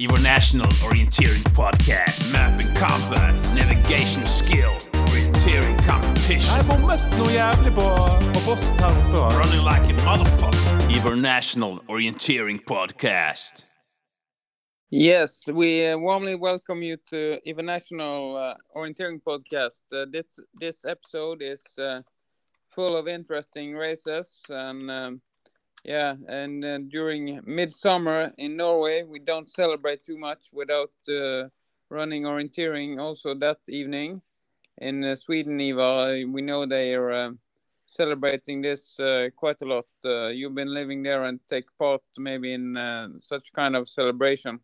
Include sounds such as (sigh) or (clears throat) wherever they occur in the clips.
Your national orienteering podcast. Map and compass, navigation skill, orienteering competition. Jeg bommet noe jævlig på, på posten her oppe. Running like a motherfucker. Your national orienteering podcast. Yes, we uh, warmly welcome you to International uh, Orienteering Podcast. Uh, this this episode is uh, full of interesting races, and um, yeah, and uh, during midsummer in Norway, we don't celebrate too much without uh, running orienteering. Also that evening in uh, Sweden, Eva, we know they are uh, celebrating this uh, quite a lot. Uh, you've been living there and take part maybe in such kind of celebration.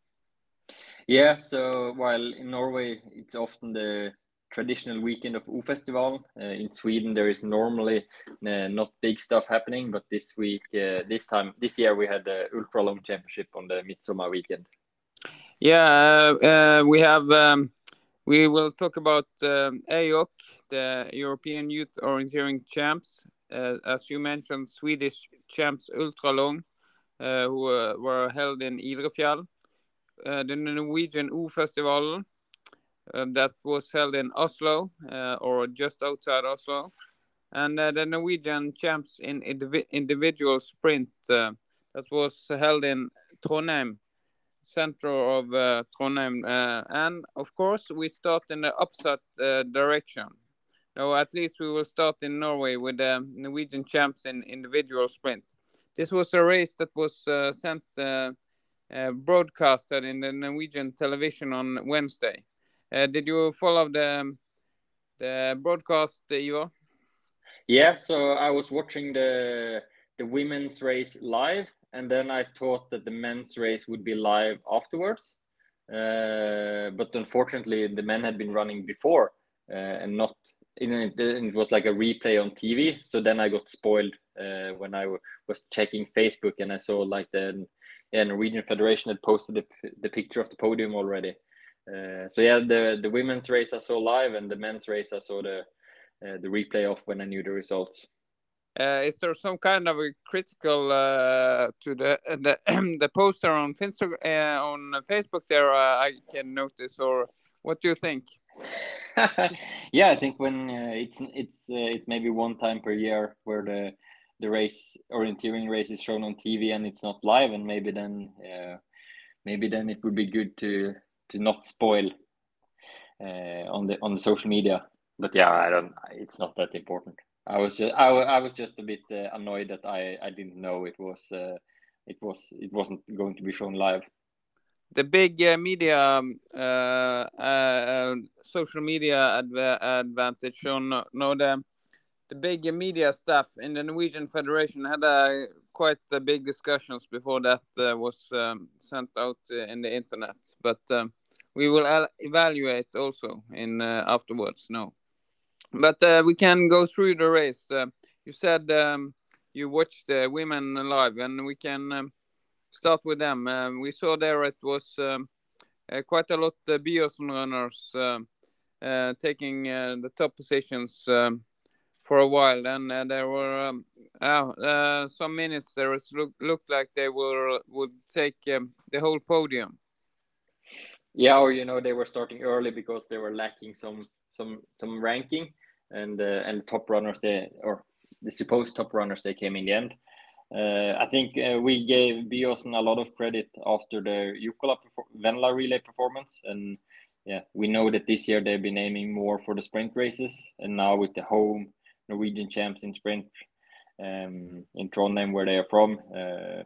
Yeah, so while in Norway it's often the traditional weekend of O-festival, uh, in Sweden there is normally uh, not big stuff happening, but this week, uh, this time, this year we had the ultra long championship on the midsummer weekend. Yeah, uh, uh, we have. Um, we will talk about um, the European Youth Orienteering Champs. Uh, as you mentioned, Swedish champs ultra long, who were held in Idrefjell. Uh, the Norwegian O Festival that was held in Oslo uh, or just outside Oslo, and uh, the Norwegian champs in indivi- individual sprint uh, that was held in Trondheim center of uh, Trondheim. Uh, and of course, we start in the opposite uh, direction. No, at least we will start in Norway with the Norwegian champs in individual sprint. This was a race that was uh, sent uh, uh, broadcasted in the Norwegian television on Wednesday. Uh, did you follow the the broadcast, uh, Ivo? Yeah, so I was watching the the women's race live, and then I thought that the men's race would be live afterwards. Uh, but unfortunately, the men had been running before, uh, and not. It, was like a replay on TV. So then I got spoiled uh, when I was checking Facebook, and I saw like the yeah, Norwegian Federation had posted the, the picture of the podium already. Uh, so yeah, the the women's race I saw live, and the men's race I saw the uh, the replay of when I knew the results. Uh, is there some kind of a critical uh, to the the (clears throat) the poster on Finsta- uh, on Facebook there? Uh, I can notice, or what do you think? (laughs) yeah, I think when uh, it's it's uh, it's maybe one time per year where the the race orienteering race is shown on TV and it's not live, and maybe then uh, maybe then it would be good to to not spoil uh, on the on the social media. But yeah, I don't. It's not that important. I was just I, I was just a bit uh, annoyed that I I didn't know it was uh, it was it wasn't going to be shown live. The big uh, media, um, uh, uh, social media adva- advantage on no, no the the big media staff in the Norwegian Federation had a quite uh, big discussions before that uh, was um, sent out uh, in the internet. But um, we will al- evaluate also in uh, afterwards. No, but uh, we can go through the race. Uh, you said um, you watched the women live, and we can um, start with them. Um, we saw there it was um, uh, quite a lot of Byåsen runners uh, taking uh, the top positions for a while, and uh, there were um, uh, uh, some was look, looked like they were would take um, the whole podium. Yeah, or you know they were starting early because they were lacking some some some ranking, and uh, and top runners they or the supposed top runners they came in the end. Uh, I think uh, we gave Byåsen a lot of credit after the Jukola Venla relay performance, and yeah, we know that this year they've been aiming more for the sprint races, and now with the home Norwegian champs in sprint um, in Trondheim, where they are from, uh,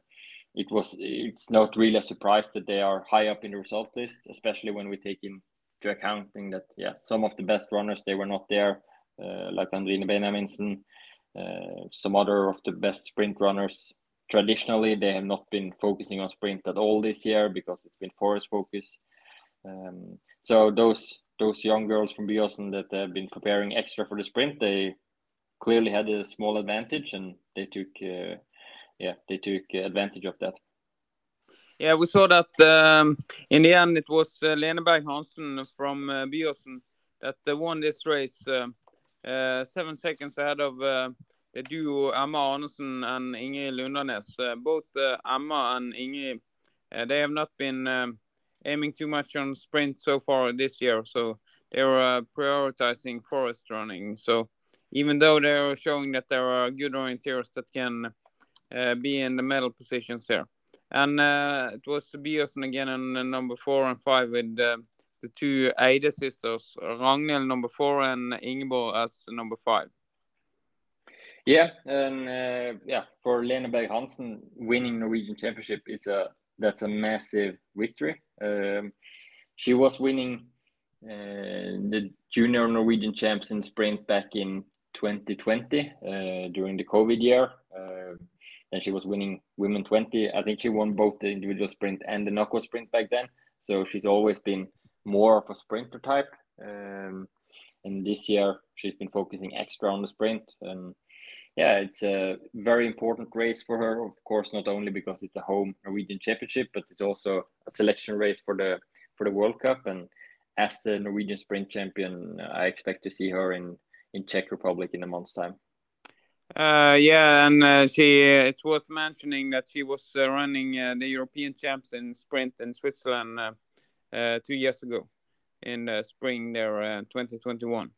it was it's not really a surprise that they are high up in the result list, especially when we take into accounting that yeah some of the best runners they were not there, uh, like Andrine Benjaminsen, uh, some other of the best sprint runners. Traditionally, they have not been focusing on sprint at all this year because it's been forest focus. Um, so those those young girls from Byåsen that have been preparing extra for the sprint, they clearly had a small advantage, and they took uh, yeah they took advantage of that. Yeah, we saw that um, in the end it was uh, Lene Berg Hansen from uh, that uh, won this race, um uh, seven seconds ahead of uh, the duo Emma Arnesen and Inge Lundanes. Uh, both Emma and Inge, they have not been um, aiming too much on sprint so far this year. So they were prioritizing forest running. So even though they are showing that there are good orienteers that can uh, be in the medal positions here. And uh, it was Byåsen again on number four and five with uh, the two Eide sisters, Ragnhild number four and Ingeborg as number five. Yeah, and uh, yeah, for Lene Berg Hansen, winning Norwegian Championship is a that's a massive victory. Um, she was winning uh, the junior Norwegian champs in sprint back in 2020 uh, during the COVID year. Uh, and she was winning women 20. I think she won both the individual sprint and the knockout sprint back then. So she's always been more of a sprinter type. Um, and this year she's been focusing extra on the sprint. And yeah, it's a very important race for her. Of course, not only because it's a home Norwegian championship, but it's also a selection race for the for the World Cup. And as the Norwegian sprint champion, I expect to see her in in Czech Republic in a month's time. Uh, yeah, and uh, she uh, it's worth mentioning that she was uh, running uh, the European champs in sprint in Switzerland uh, two years ago in the spring there 2021.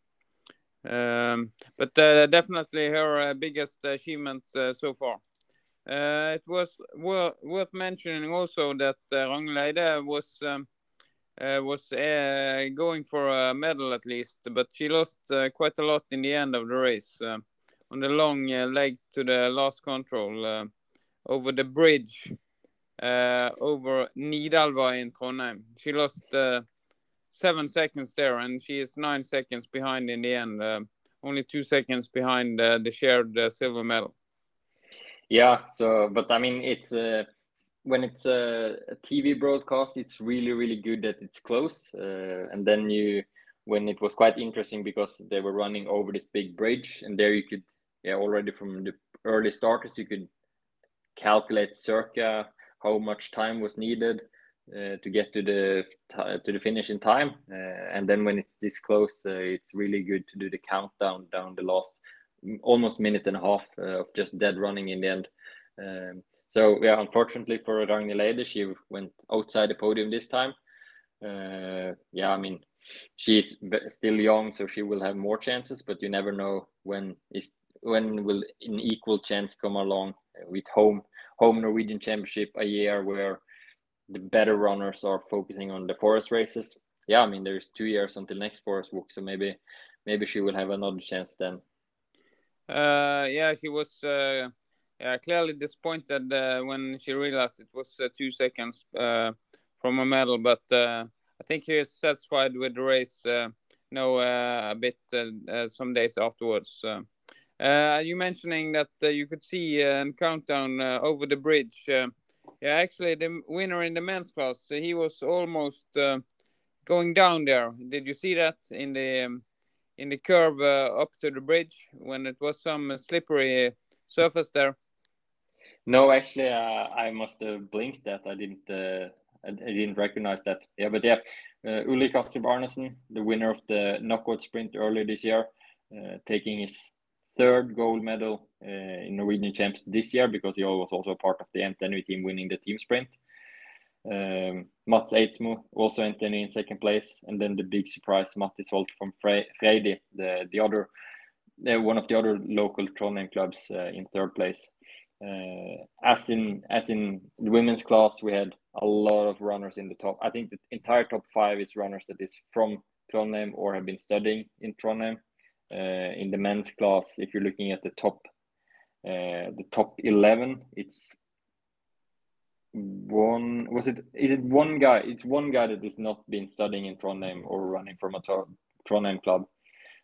Um, but definitely her biggest achievement so far. it was wor worth mentioning also that uh, Ragnhild was um, Uh, was uh, going for a medal at least, but she lost uh, quite a lot in the end of the race on the long uh, leg to the last control uh, over the bridge uh, over Nidalva in Trondheim. She lost seven seconds there, and she is nine seconds behind in the end. only two seconds behind the shared silver medal. Yeah. So, but I mean, it's when it's a, a, TV broadcast, it's really, really good that it's close. Uh, and then you, when it was quite interesting because they were running over this big bridge, and there you could yeah, already from the early starters, you could calculate circa how much time was needed uh, to get to the to the finish in time. Uh, and then when it's this close, uh, it's really good to do the countdown down the last almost minute and a half uh, of just dead running in the end. Um, so yeah, unfortunately for Ragnhild Eide, she went outside the podium this time. Uh, yeah, I mean she's still young, so she will have more chances, but you never know when is when will an equal chance come along with home home Norwegian Championship a year where the better runners are focusing on the forest races? Yeah, I mean there's two years until next forest walk, so maybe maybe she will have another chance then. Uh, yeah, she was uh, yeah, clearly disappointed uh, when she realized it was uh, two seconds uh, from a medal, but uh, I think she is satisfied with the race. Uh, no, uh, a bit some days afterwards. You mentioning that you could see and countdown over the bridge. Yeah, actually, the winner in the men's class, he was almost going down there. Did you see that in the um, in the curve up to the bridge when it was some slippery surface there? No, actually, I must have blinked that. I didn't. I didn't recognize that. Yeah, but yeah, uh, Ulrik Astrup Arnesen, the winner of the knockout sprint earlier this year, taking his third gold medal uh, in Norwegian champs this year because he was also part of the NTNU team winning the team sprint. Um, Mats Eidsmo also NTNU in second place, and then the big surprise Mattis Holt from Fre- the the other uh, one of the other local Trondheim clubs uh, in third place. Uh, as in as in the women's class, we had a lot of runners in the top. I think the entire top five is runners that is from Trondheim or have been studying in Trondheim. Uh, in the men's class, if you're looking at the top uh, the top 11 it's one was it is it one guy it's one guy that has not been studying in Trondheim or running from a Trondheim club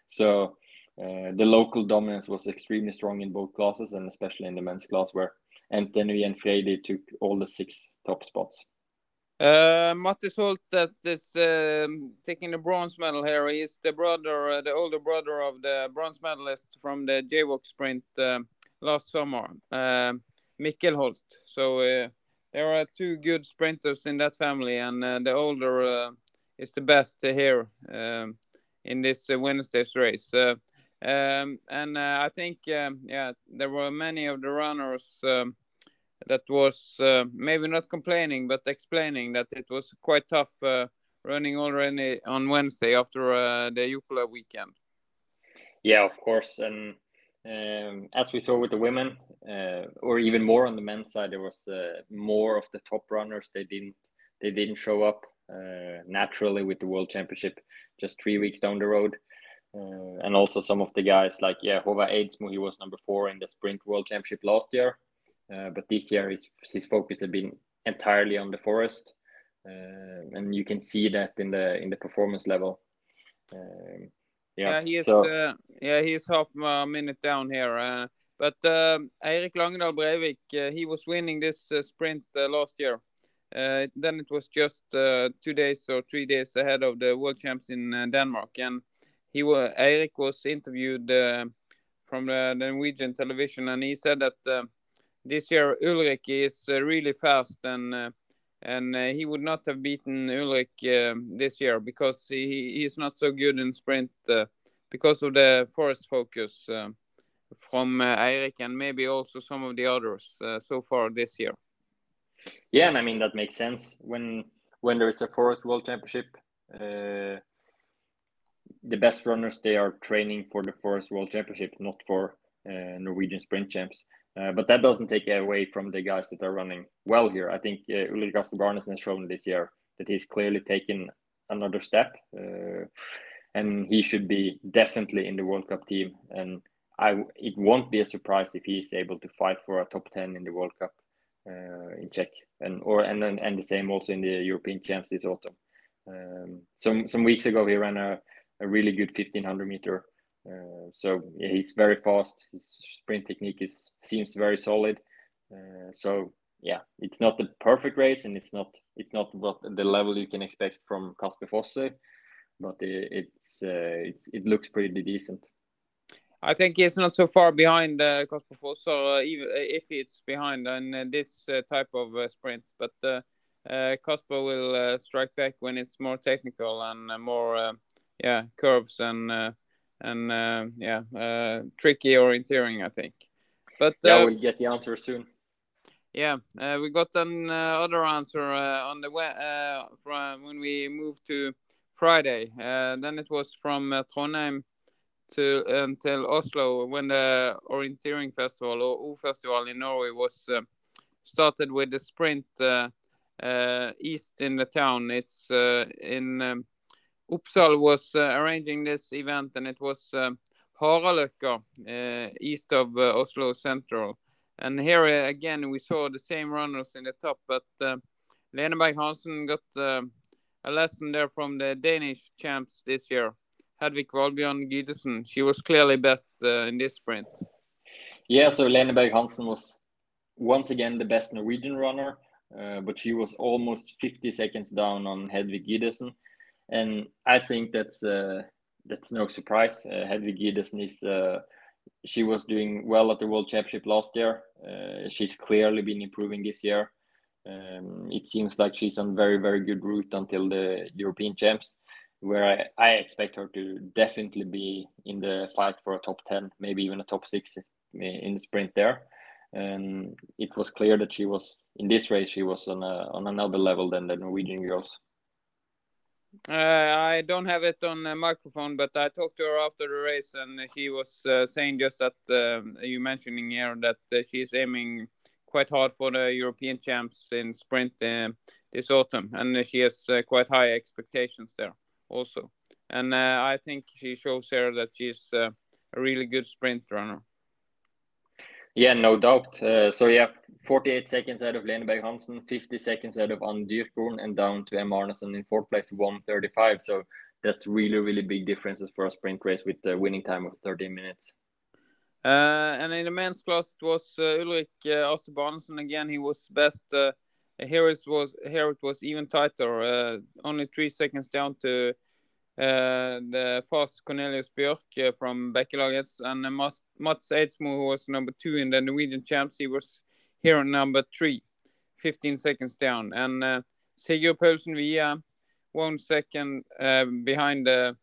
so uh, the local dominance was extremely strong in both classes and especially in the men's class where NTNU and Freidig took all the six top spots uh, Mattis Holt that is um, taking the bronze medal here. He's the brother, uh, the older brother of the bronze medalist from the JWOC sprint uh, last summer, uh, Mikkel Holt. So uh, there are two good sprinters in that family, and uh, the older is the best here in this Wednesday's race. Um, and uh, I think, um, yeah, there were many of the runners. Um, that was uh, maybe not complaining but explaining that it was quite tough uh, running already on Wednesday after the Jukola weekend. Yeah, of course, and um, as we saw with the women, uh, or even more on the men's side, there was uh, more of the top runners. They didn't they didn't show up uh, naturally with the World Championship just three weeks down the road. Uh, and also some of the guys like yeah Håvard Eidsmo, he was number four in the sprint world championship last year, uh, but this year his his focus has been entirely on the forest, uh, and you can see that in the in the performance level. Um, Yeah, yeah, he is. so Uh, yeah, he is half a minute down here. Uh, but um Eirik Langdal Breivik, uh, he was winning this uh, sprint uh, last year. Uh, then it was just uh, two days or three days ahead of the world champs in uh, Denmark, and he was Eirik was interviewed uh, from the, Norwegian television, and he said that uh, this year Ulrik is uh, really fast, and and uh, he would not have beaten Ulrik uh, this year because he he's not so good in sprint uh, because of the forest focus from uh, Eirik and maybe also some of the others so far this year. Yeah, and I mean that makes sense when when there is a forest world championship. The best runners they are training for the forest world championship, not for uh, Norwegian sprint champs. Uh, but that doesn't take away from the guys that are running well here. I think uh, Ulrik Astrup Arnesen has shown this year that he's clearly taken another step, uh, and he should be definitely in the World Cup team. And I, it won't be a surprise if he is able to fight for a top ten in the World Cup uh, in Czech, and or and and and the same also in the European champs this autumn. Um, some some weeks ago, he ran a, a really good 1500 meter. Uh, so yeah, he's very fast. His sprint technique is seems very solid. Uh, so yeah, it's not the perfect race, and it's not it's not what the level you can expect from Kasper Fosser, but it, it's uh, it's it looks pretty decent. I think he's not so far behind uh, Kasper Fosser, uh, even if it's behind on uh, this uh, type of uh, sprint. But uh, uh, will uh, strike back when it's more technical and uh, more, uh, yeah, curves and uh, and uh, yeah, uh, tricky orienteering. I think. But Yeah, uh, we'll get the answer soon. yeah, uh, we got an uh, other answer uh, on the uh, from when we moved to Friday. Uh, then it was from uh, Trondheim to until Oslo when the orienteering festival or O festival in Norway was started with the sprint uh, uh, east in the town. It's uh, in um, Oppsal was uh, arranging this event, and it was um, Haraløkka, uh, east of uh, Oslo Central. And here uh, again, we saw the same runners in the top, but uh, Lene Berg Hansen got uh, a lesson there from the Danish champs this year. Hedvig Valbjørn Gydesen, she was clearly best uh, in this sprint. Yeah, so Lene Berg Hansen was once again the best Norwegian runner, uh, but she was almost 50 seconds down on Hedvig Gydesen, and I think that's uh, that's no surprise. Uh, Hedvig Gydesen is uh, she was doing well at the World Championship last year. Uh, she's clearly been improving this year. Um, it seems like she's on very very good route until the European Champs, where I, I expect her to definitely be in the fight for a top 10, maybe even a top six in the sprint there. And it was clear that she was in this race. She was on a, on another level than the Norwegian girls. Uh, I don't have it on a microphone, but I talked to her after the race, and she was uh, saying just that um you mentioning here that uh, she's aiming quite hard for the European champs in sprint uh, this autumn, and she has uh, quite high expectations there also. And uh, I think she shows here that she's uh, a really good sprint runner. Yeah, no doubt. Uh, so yeah, 48 seconds ahead of Lene Berg Hansen, 50 seconds ahead of Ann Dyrkorn, and down to Emma Arnesen in fourth place, 135. So that's really, really big differences for a sprint race with a winning time of 13 minutes. Uh, and in the men's class, it was uh, Ulrik uh, again. He was best. Uh, here it was here it was even tighter. Only three seconds down to uh, the fast Cornelius Björk uh, from Bekkelaget, and Mats, Mats Eidsmo, who was number two in the Norwegian champs, he was here on number three, 15 seconds down. And uh, Sigurd Paulsen Via, one second uh, behind the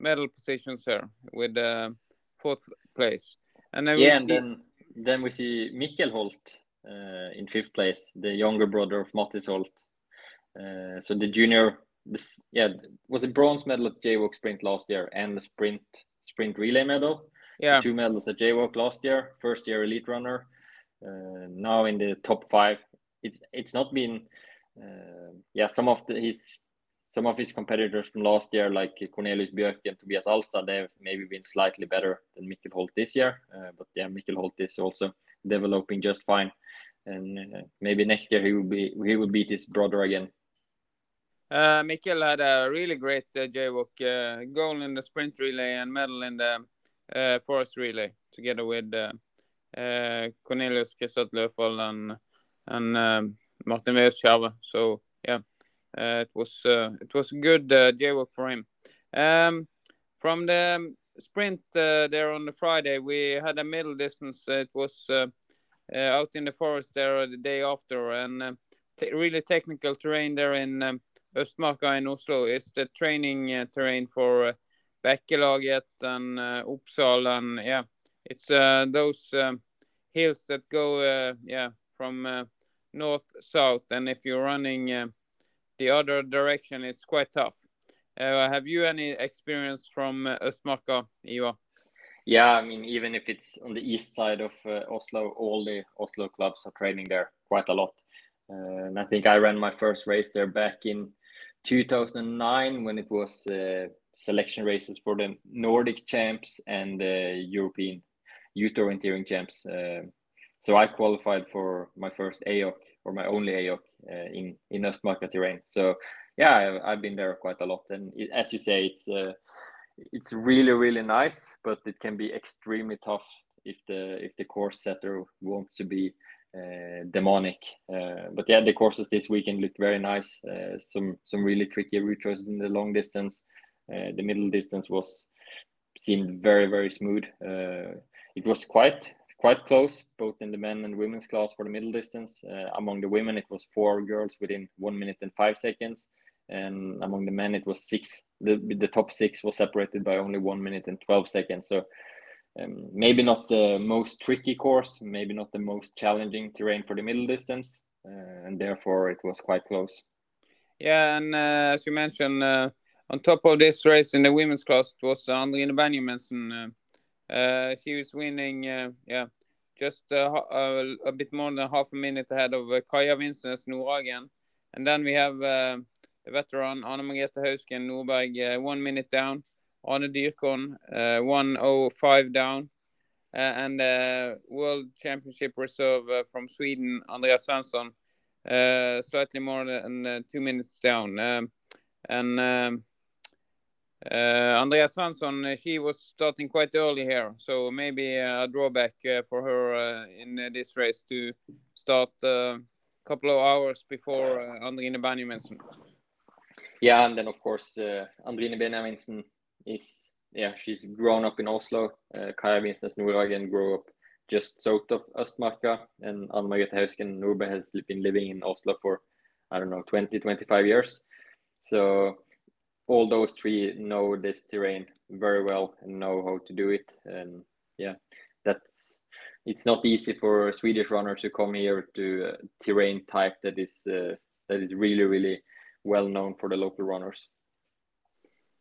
medal positions here with uh, fourth place. And then we Yeah, and see- then then we see Mikkel Holt uh, in fifth place, the younger brother of Mattis Holt. Uh, so the junior, this yeah, was a bronze medal at JWOC sprint last year and the sprint sprint relay medal. Yeah. Two medals at JWOC last year, first year elite runner. Uh, now in the top five. It's it's not been uh, yeah some of the, his some of his competitors from last year like Cornelius Björk and Tobias Alstad they've maybe been slightly better than Mikkel Holt this year. Uh, but yeah, Mikkel Holt is also developing just fine, and uh, maybe next year he will be he will beat his brother again. Uh, Mikkel had a really great uh, JWOC uh, goal in the sprint relay and medal in the uh, forest relay together with uh, uh, Cornelius Kristoff Løfvold and and um, Martin Weusskjærve. So yeah, uh, it was it was good uh, JWOC for him. Um, from the um, sprint there on the Friday, we had a middle distance. It was out in the forest there the day after, and really technical terrain there in um, Østmarka in Oslo. is the training uh, terrain for uh, Bekkelaget and uh, and yeah, it's uh, those hills that go uh, yeah from uh, north south, and if you're running the other direction, it's quite tough. Have you any experience from uh, Østmarka, Ivar? Yeah, I mean, even if it's on the east side of Oslo, all the Oslo clubs are training there quite a lot. And I think I ran my first race there back in 2009 when it was uh, selection races for the Nordic champs and the European youth orienteering champs. Uh, so I qualified for my first EYOC or my only EYOC uh, in in Østmarka terrain. So yeah, I've, I've been there quite a lot, and it, as you say, it's uh, it's really really nice, but it can be extremely tough if the if the course setter wants to be demonic. Uh, but yeah, the courses this weekend looked very nice. Uh, some some really tricky route choices in the long distance. Uh, the middle distance was seemed very very smooth. Uh, it was quite quite close both in the men and women's class for the middle distance. Uh, among the women, it was four girls within one minute and five seconds, and among the men, it was six. The the top six was separated by only one minute and twelve seconds. So um, maybe not the most tricky course, maybe not the most challenging terrain for the middle distance, uh, and therefore it was quite close. Yeah, and uh, as you mentioned, uh, on top of this race in the women's class, it was Andrine Benjaminsen. Uh, uh, she was winning, uh, yeah, just a, a bit more than half a minute ahead of uh, Kaja Vinsnes Nordhagen. And then we have uh, the veteran Anna Margrethe Hausken Nordberg, uh, one minute down. Arne Dyrkorn, uh, 105 down. Uh, and uh, World Championship reserve uh, from Sweden, Andrea Svensson, slightly more than two minutes down. Um, and um, Andrea Svensson, she was starting quite early here, so maybe a drawback for her in this race to start a couple of hours before uh, Andrine Benjaminsen. Yeah, and then of course uh, Andrine Benjaminsen is yeah she's grown up in Oslo. Uh, Kaja Vinsnes Nordhagen grew up just south of Østmarka, and Anne Margrethe Hausken Nordberg has been living in Oslo for I don't know 20 25 years. So all those three know this terrain very well and know how to do it. And yeah, that's it's not easy for Swedish runners to come here to uh, terrain type that is uh, that is really really well known for the local runners.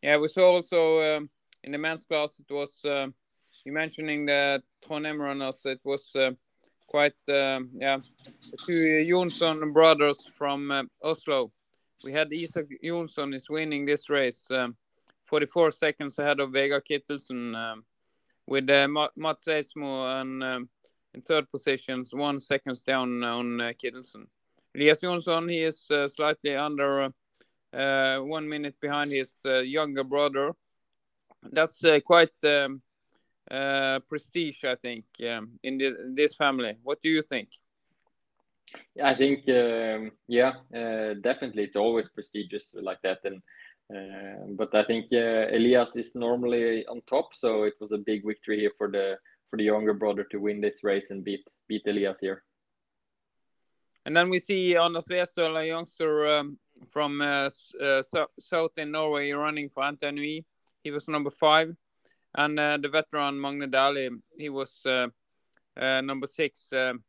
Yeah, we saw also um, in the men's class it was uh, you mentioning the Trondheim runners. It was uh, quite um, yeah the two Jonsson brothers from uh, Oslo. We had Isak Jonsson is winning this race, um, 44 seconds ahead of Vegard Kittelsen, um, with uh, Mats Eidsmo and in third positions, one seconds down on uh, Kittelsen. Elias Jonsson, he is uh, slightly under uh, one minute behind his uh, younger brother. That's uh, quite um, uh, prestige, I think, um, in the, this family. What do you think? I think, um, yeah, uh, definitely, it's always prestigious like that, and uh, but I think Elias is normally on top, so it was a big victory here for the for the younger brother to win this race and beat beat Elias here. And then we see Anders Westøl, a youngster um, from uh, uh, so south in Norway, running for NTNUI. He was number five, and uh, the veteran Magne Dæhli, he was uh, uh, number six. Um,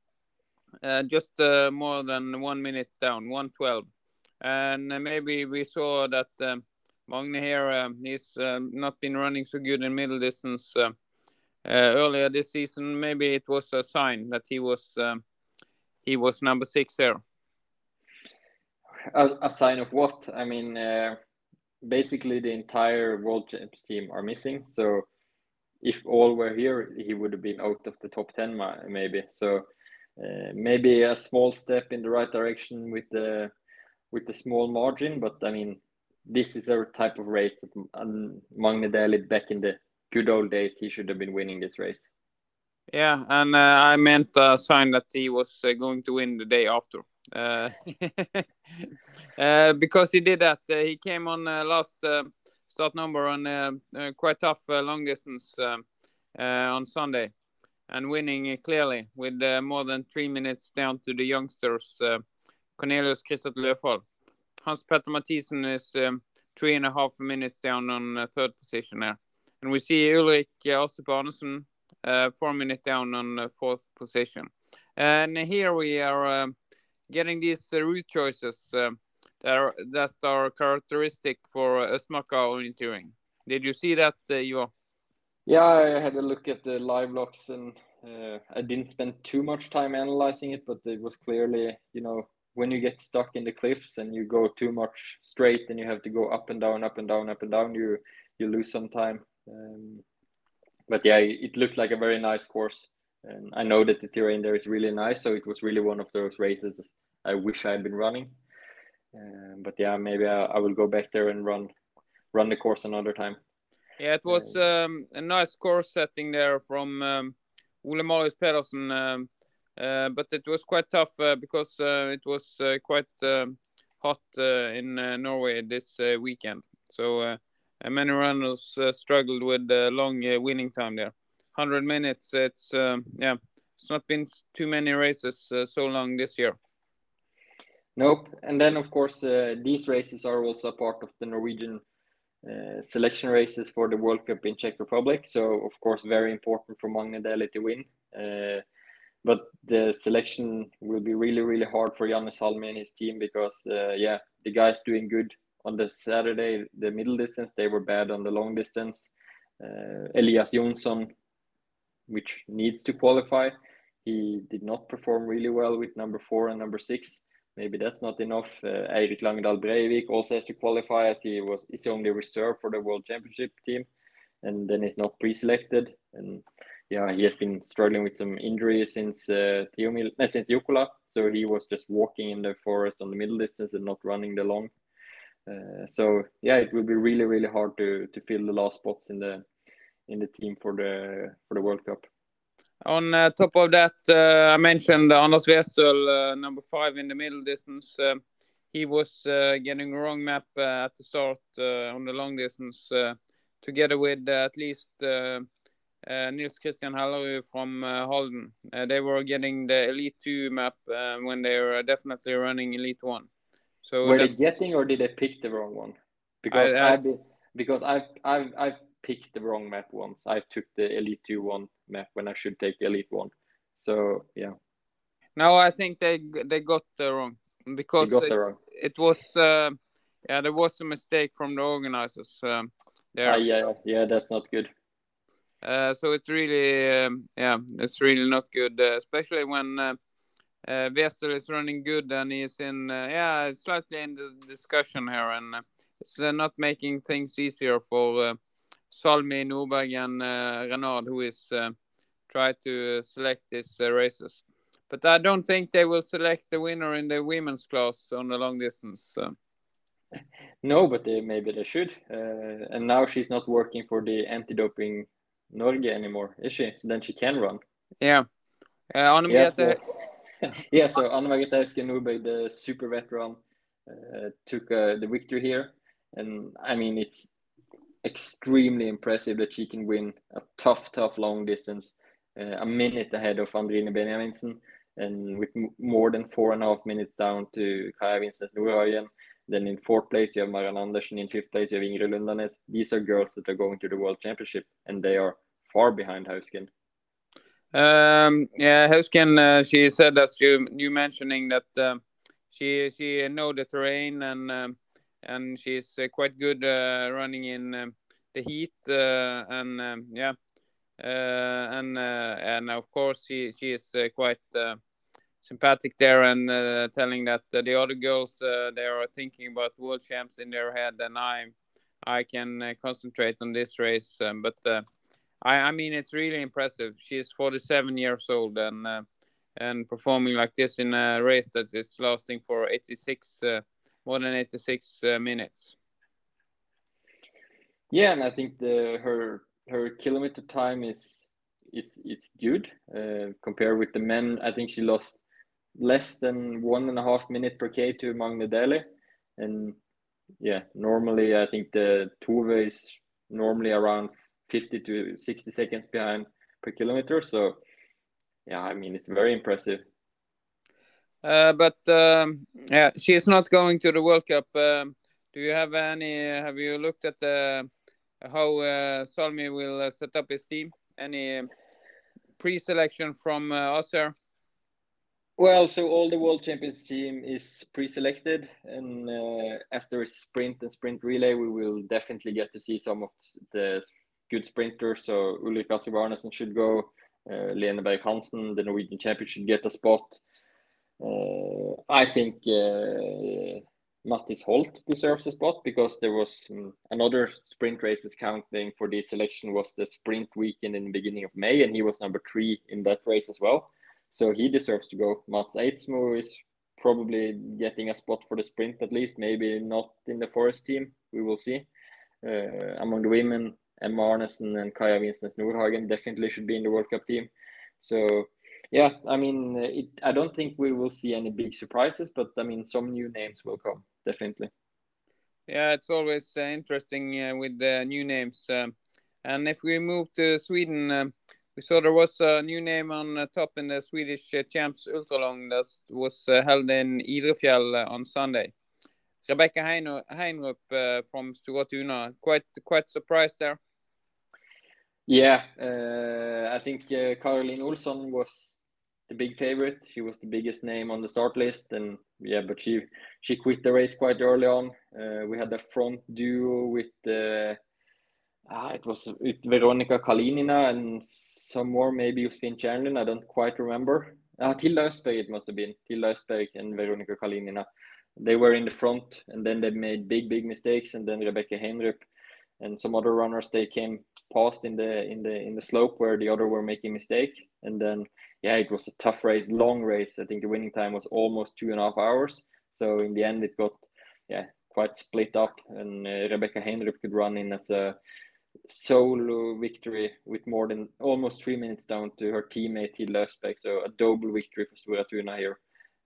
uh, just more than one minute down, 112. And maybe we saw that um, Magne here, uh, he's uh, not been running so good in middle distance earlier this season. Maybe it was a sign that he was um, he was number six there. A, a sign of what? I mean, uh, basically the entire World Champs team are missing. So if all were here, he would have been out of the top ten, maybe. So uh, maybe a small step in the right direction with the with the small margin. But I mean, this is a type of race that um, Magne back in the good old days, he should have been winning this race. Yeah, and uh, I meant a sign that he was uh, going to win the day after. Uh, (laughs) uh because he did that. Uh, he came on uh, last start number on quite tough long distance on Sunday and winning clearly with more than three minutes down to the youngsters Cornelius Christoph Løfald. Hans Petter Mathisen is um, three and a half minutes down on third position there. And we see Ulrik uh, four minutes down on uh, fourth position. And here we are uh, getting these route choices that are that are characteristic for Østmarka orienteering. Did you see that, uh, Ivar? Yeah, I had a look at the live logs and uh, I didn't spend too much time analyzing it, but it was clearly, you know, when you get stuck in the cliffs and you go too much straight and you have to go up and down, up and down, up and down, you you lose some time. Um, but yeah, it looked like a very nice course. And I know that the terrain there is really nice, so it was really one of those races I wish I had been running. Um, but yeah, maybe I, I, will go back there and run run the course another time. Yeah, it was um, a nice course setting there from um, Ole Marius Pedersen, um, uh, but it was quite tough uh, because uh, it was uh, quite um, hot uh, in uh, Norway this weekend. So many runners uh, struggled with the long uh, winning time there. 100 minutes, it's, um, yeah, it's not been too many races uh, so long this year. Nope. And then, of course, uh, these races are also part of the Norwegian uh, selection races for the World Cup in Czech Republic. So, of course, very important for Magne Dæhli to win. Uh, but the selection will be really, really hard for Janne Salmi and his team because, yeah, the guy's doing good on the Saturday, the middle distance, they were bad on the long distance. Uh, Elias Jonsson, which needs to qualify, he did not perform really well with number four and number six. Maybe that's not enough. Uh, Eirik Langdal Breivik also has to qualify as he was is only reserved for the World Championship team, and then he's not pre-selected. And yeah, he has been struggling with some injuries since uh, Tiomila, uh, since Jukola. So he was just walking in the forest on the middle distance and not running the long. Uh, so yeah, it will be really really hard to to fill the last spots in the in the team for the for the World Cup. On uh, top of that, uh, I mentioned Anders Westøl, uh, number five in the middle distance. Uh, he was getting wrong map at the start on the long distance, together with at least Nils Christian Hellerud from Halden. they were getting the Elite Two map when they were definitely running Elite One. So were they guessing or did they pick the wrong one? Because I, I, I because I've I've I've picked the wrong map once. I took the Elite Two one map when I should take the Elite one. So yeah. No, I think they they got the wrong because it, wrong. it, was uh, yeah there was a mistake from the organizers um, there. Uh, yeah, yeah, that's not good. Uh, so it's really um, yeah it's really not good, uh, especially when uh, is running good and he's in uh, yeah slightly in the discussion here and uh, it's uh, not making things easier for uh, Salmi, Nordberg and uh, Renard who is uh, try to select these races. But I don't think they will select the winner in the women's class on the long distance. So. No, but they, maybe they should. and now she's not working for the anti-doping Norge anymore, is she? So then she can run. Yeah. Uh, yes, (laughs) yeah, so Anna Margrethe Hausken Nordberg, the super veteran, uh, took uh, the victory here. And I mean, it's extremely impressive that she can win a tough, tough long distance, uh, a minute ahead of Andrine Benjaminsen, and with more than four and a half minutes down to Kaja Vinsnes Nordhagen. Then in fourth place, you have Marianne Andersen. In fifth place, you have Ingrid Lundanes. These are girls that are going to the World Championship, and they are far behind Hausken. Um, yeah, Hausken, uh, she said as you you mentioning that um, she she know the terrain and um, and she's uh, quite good uh, running in um, the heat uh, and um, yeah uh, and uh, and of course she she is quite sympathetic there and telling that the other girls they are thinking about world champs in their head and I I can concentrate on this race um, but I I mean it's really impressive. She's 47 years old and uh, and performing like this in a race that is lasting for 86 uh, more than 86 uh, minutes. Yeah, and I think the her her kilometer time is is it's good uh, compared with the men. I think she lost less than one and a half minute per k to Magne Dæhli, and yeah, normally I think the Tuve is normally around 50 to 60 seconds behind per kilometer. So yeah, I mean it's very impressive. Uh, but um, yeah, she's not going to the World Cup. Um, do you have any? Have you looked at the, how uh, Salmi will uh, set up his team? Any pre-selection from uh, us here? Well, so all the world champions team is pre-selected, and uh, as there is sprint and sprint relay, we will definitely get to see some of the good sprinters. So Ulrik Astrup should go. Uh, Lene Berg Hansen, the Norwegian champion, should get a spot. Uh, I think uh, Mattis Holt deserves a spot because there was um, another sprint races counting for this selection was the sprint weekend in the beginning of May, and he was number three in that race as well. So he deserves to go. Mats Eidsmo is probably getting a spot for the sprint at least, maybe not in the forest team. We will see. Uh, among the women, Emma Arnesen and Kaja Vinsnes Nordhagen definitely should be in the World Cup team. So yeah, I mean, it, I don't think we will see any big surprises, but I mean, some new names will come definitely. Yeah, it's always uh, interesting uh, with the new names. Um, and if we move to Sweden, um, we saw there was a new name on top in the Swedish uh, Champs Ultralong that was uh, held in Idrefjell uh, on Sunday. Rebecca Hein- Heinrup from Stora Tuna, quite quite surprised there. Yeah, uh, I think uh, Caroline Olsson was the big favorite. She was the biggest name on the start list, and yeah, but she she quit the race quite early on. Uh, we had the front duo with uh, ah, it was with Veronica Kalinina and some more, maybe Josefin Chandlin. I don't quite remember. Ah, Tilda Östberg it must have been Tilda Östberg and Veronica Kalinina. They were in the front, and then they made big big mistakes, and then Rebecca Henrup and some other runners they came past in the in the in the slope where the other were making mistake and then yeah it was a tough race long race i think the winning time was almost two and a half hours so in the end it got yeah quite split up and uh, rebecca henrup could run in as a solo victory with more than almost three minutes down to her teammate Hilda Östberg. So a double victory for Stora Tuna here.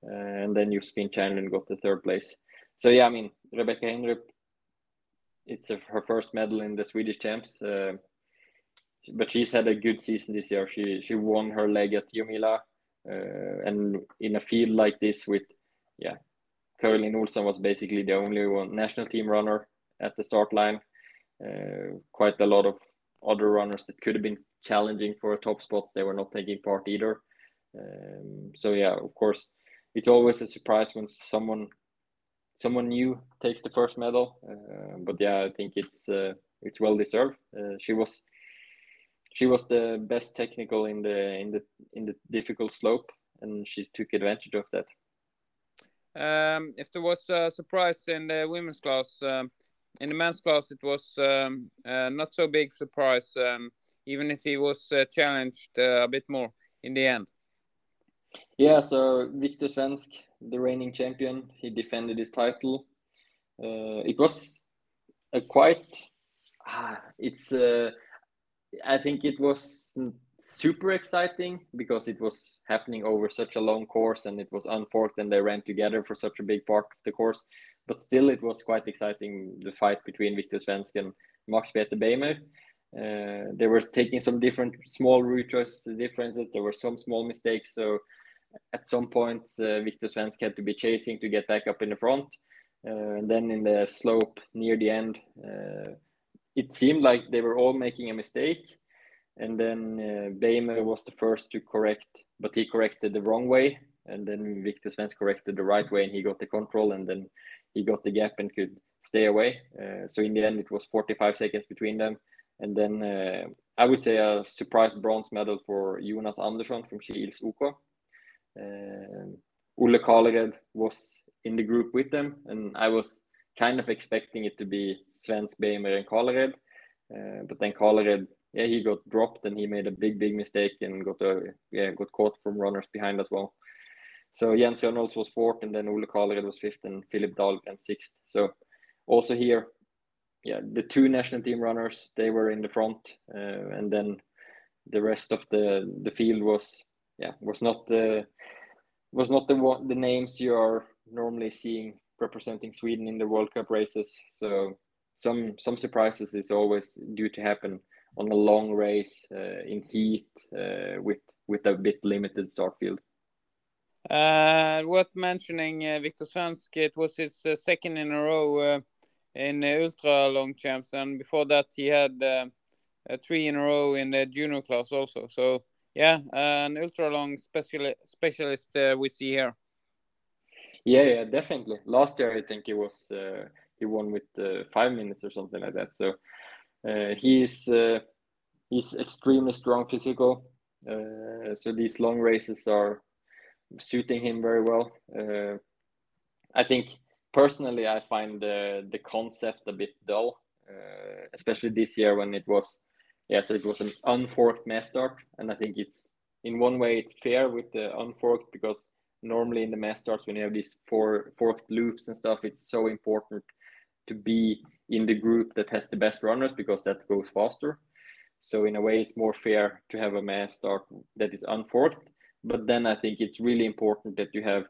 Uh, and then Josefin Chandlin got the third place. So yeah, I mean, Rebecca Henrup it's a, her first medal in the Swedish champs. Uh, but she's had a good season this year. She she won her leg at Tiomila, uh, and in a field like this with, yeah, Caroline Olsson was basically the only one national team runner at the start line. Uh, quite a lot of other runners that could have been challenging for top spots. They were not taking part either. Um, so yeah, of course, it's always a surprise when someone someone new takes the first medal. Uh, but yeah, I think it's uh, it's well deserved. Uh, she was she was the best technical in the in the in the difficult slope, and she took advantage of that. Um, if there was a surprise in the women's class, um, in the men's class, it was um, uh, not so big surprise, um, even if he was uh, challenged uh, a bit more in the end. Yeah, so Victor Svensk, the reigning champion, he defended his title. Uh, it was a quite, ah, it's, uh, I think it was super exciting because it was happening over such a long course and it was unforked and they ran together for such a big part of the course. But still, it was quite exciting the fight between Victor Svensk and Max Peter Bejmer. Uh, they were taking some different small route choice differences. There were some small mistakes. So at some point, uh, Victor Svensk had to be chasing to get back up in the front. Uh, and then in the slope near the end, uh, it seemed like they were all making a mistake. and then uh, was the first to correct, but he corrected the wrong way, and then Victor Svensson corrected the right way, and he got the control, and then he got the gap and could stay away. Uh, so in the end, it was 45 seconds between them, and then uh, I would say a surprise bronze medal for Jonas Andersson from Kils OK. Uh, Olle Kalered was in the group with them, and I was kind of expecting it to be Svensk, Bejmer, and Kalered. Uh, but then Kalered, yeah, he got dropped and he made a big, big mistake and got a yeah got caught from runners behind as well. So Jens Jönholz was fourth, and then Olle Kalered was fifth, and Philip Dahlgren sixth. So also here, yeah, the two national team runners they were in the front, uh, and then the rest of the the field was yeah was not the was not the one the names you are normally seeing representing Sweden in the World Cup races. So some some surprises is always due to happen on a long race uh, in heat uh, with with a bit limited start field. Uh, worth mentioning, uh, Victor Svensk, it was his uh, second in a row uh, in ultra long champs, and before that he had three in a row in the junior class also. So yeah, an ultra long special specialist we see here. Yeah, yeah, definitely. Last year, I think he was uh, he won with uh, five minutes or something like that. So uh, he's uh, he's extremely strong physical. Uh, so these long races are suiting him very well. Uh, I think personally, I find the the concept a bit dull, especially this year when it was yeah, so it was an unforked mass start, and I think it's in one way it's fair with the unforked because normally in the mass starts when you have these four forked loops and stuff it's so important to be in the group that has the best runners because that goes faster. So in a way it's more fair to have a mass start that is unforked but then i think it's really important that you have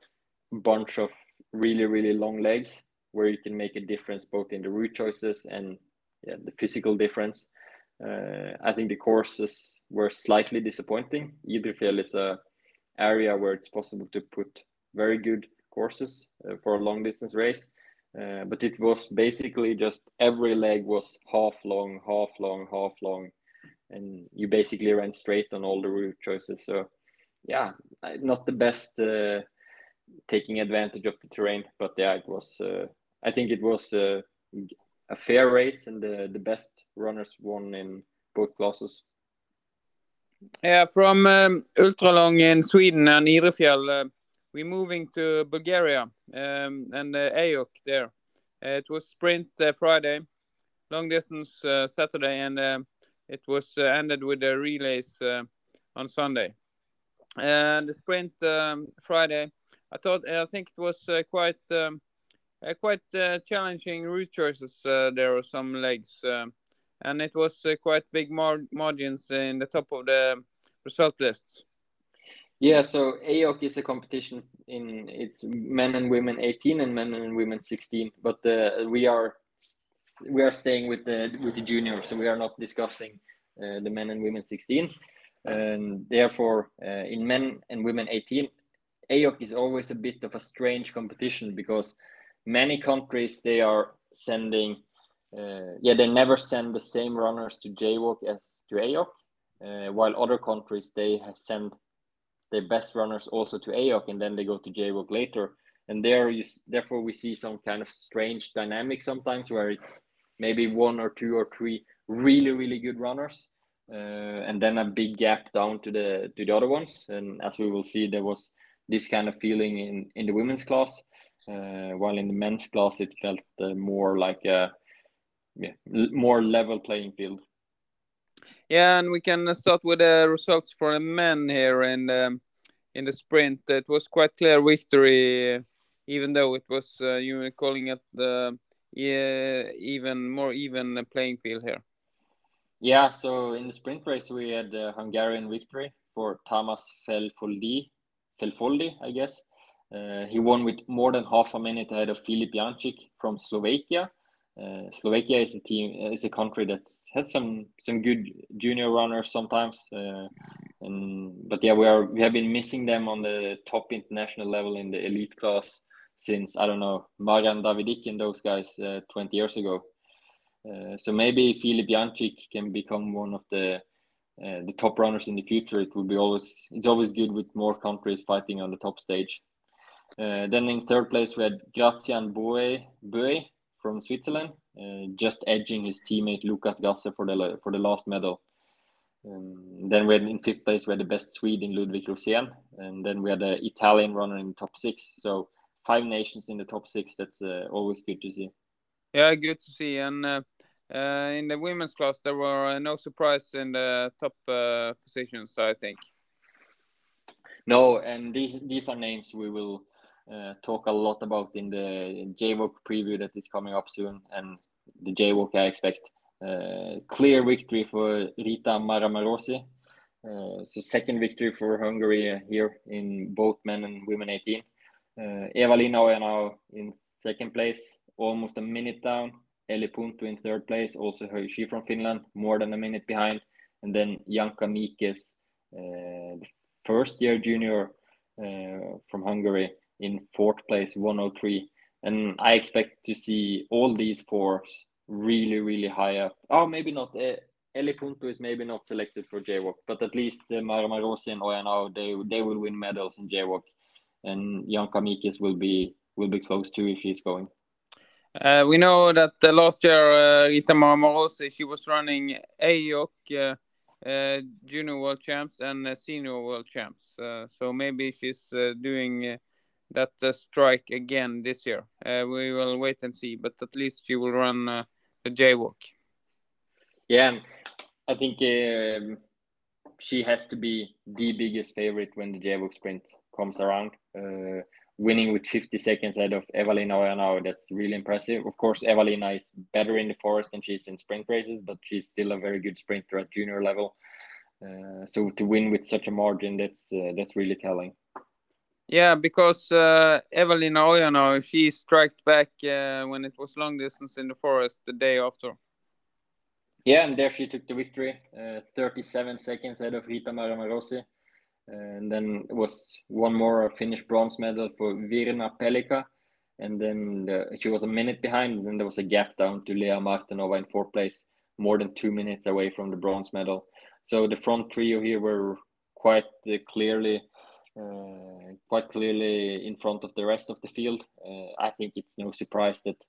a bunch of really really long legs where you can make a difference both in the route choices and yeah, the physical difference i think the courses were slightly disappointing Idrefjell is a area where it's possible to put very good courses uh, for a long distance race. Uh, but it was basically just every leg was half long, half long, half long, and you basically ran straight on all the route choices. So, yeah, not the best uh, taking advantage of the terrain, but yeah, it was. Uh, I think it was uh, a fair race, and the the best runners won in both classes. Yeah, from um, ultralong in Sweden and Idrefjell, uh, we're moving to Bulgaria um, and uh, EYOC there. Uh, it was sprint uh, Friday, long distance uh, Saturday, and uh, it was uh, ended with the relays on Sunday. And the sprint um, Friday, I thought I think it was quite um, quite challenging route choices. there were some legs. Um, and it was uh, quite big mar margins in the top of the result lists. Yeah, so EYOC is a competition in it's men and women 18 and men and women 16, but uh, we are we are staying with the with the juniors, so we are not discussing uh, the men and women 16, and therefore uh, in men and women 18, EYOC is always a bit of a strange competition because many countries they are sending uh, yeah, they never send the same runners to JWOC as to EYOC uh, while other countries they send their best runners also to EYOC and then they go to JWOC later. And there, you, therefore, we see some kind of strange dynamic sometimes where it's maybe one or two or three really really good runners, uh, and then a big gap down to the to the other ones. And as we will see, there was this kind of feeling in in the women's class, while in the men's class it felt uh, more like a yeah, more level playing field. Yeah, and we can start with the results for the men here the, in the sprint. It was quite clear victory, even though it was uh, you calling it the yeah, even more even playing field here. Yeah, so in the sprint race we had the Hungarian victory for Thomas Felfoldi, Felfoldi, I guess. Uh, he won with more than half a minute ahead of Filip Jancic from Slovakia uh, Slovakia is a team is a country that has some some good junior runners sometimes, uh, and but yeah, we are we have been missing them on the top international level in the elite class since I don't know Marian Davidic and those guys uh, 20 years ago. Uh, so maybe Filip Jancic can become one of the uh, the top runners in the future, it will be always it's always good with more countries fighting on the top stage. Uh, then in third place we had Grazian Boe, Boe from Switzerland, uh, just edging his teammate Lucas Gasser for the for the last medal. Um, then we had in fifth place we had the best Swede in Ludwig Rosén, and then we had the Italian runner in the top six. So five nations in the top six. That's uh, always good to see. Yeah, good to see. And uh, uh, in the women's class, there were uh, no surprise in the top uh, positions. I think. No, and these these are names we will uh, talk a lot about in the JWOC preview that is coming up soon, and the JWOC I expect uh, clear victory for Rita Maramarossi. Uh, so second victory for Hungary here in both men and women 18. Uh, Eva-Lina Ojanaho in second place, almost a minute down. Elli Puntu in third place, also her, she from Finland, more than a minute behind. And then Janka Mikes, uh, first year junior uh, from Hungary, in fourth place, 103. And I expect to see all these fours really, really high up. Oh, maybe not. Uh, Elli Puntu is maybe not selected for JWOC, but at least uh, Maramarossi and Ojanaho, they they will win medals in JWOC, and Janka Kamikis will be will be close to if he's going. Uh, we know that uh, last year uh, Rita Maramarossi she was running EYOC uh, uh, junior world champs and uh, senior world champs, so maybe she's doing. That uh, strike again this year. Uh, we will wait and see, but at least she will run uh, the JWOC. Yeah, I think um, she has to be the biggest favorite when the JWOC sprint comes around. Uh, winning with 50 seconds ahead of Eva-Lina Ojanaho, that's really impressive. Of course, Eva-Lina is better in the forest than she is in sprint races, but she's still a very good sprinter at junior level. Uh, so to win with such a margin, that's uh, that's really telling. Yeah, because uh, Eva-Lina Ojanaho, she struck back uh, when it was long distance in the forest the day after. Yeah, and there she took the victory, uh, 37 seconds ahead of Rita Maramarossi. And then it was one more Finnish bronze medal for Virna Pelika. And then the, she was a minute behind. And then there was a gap down to Lea Martinova in fourth place, more than two minutes away from the bronze medal. So the front trio here were quite uh, clearly quite clearly in front of the rest of the field. Uh, I think it's no surprise that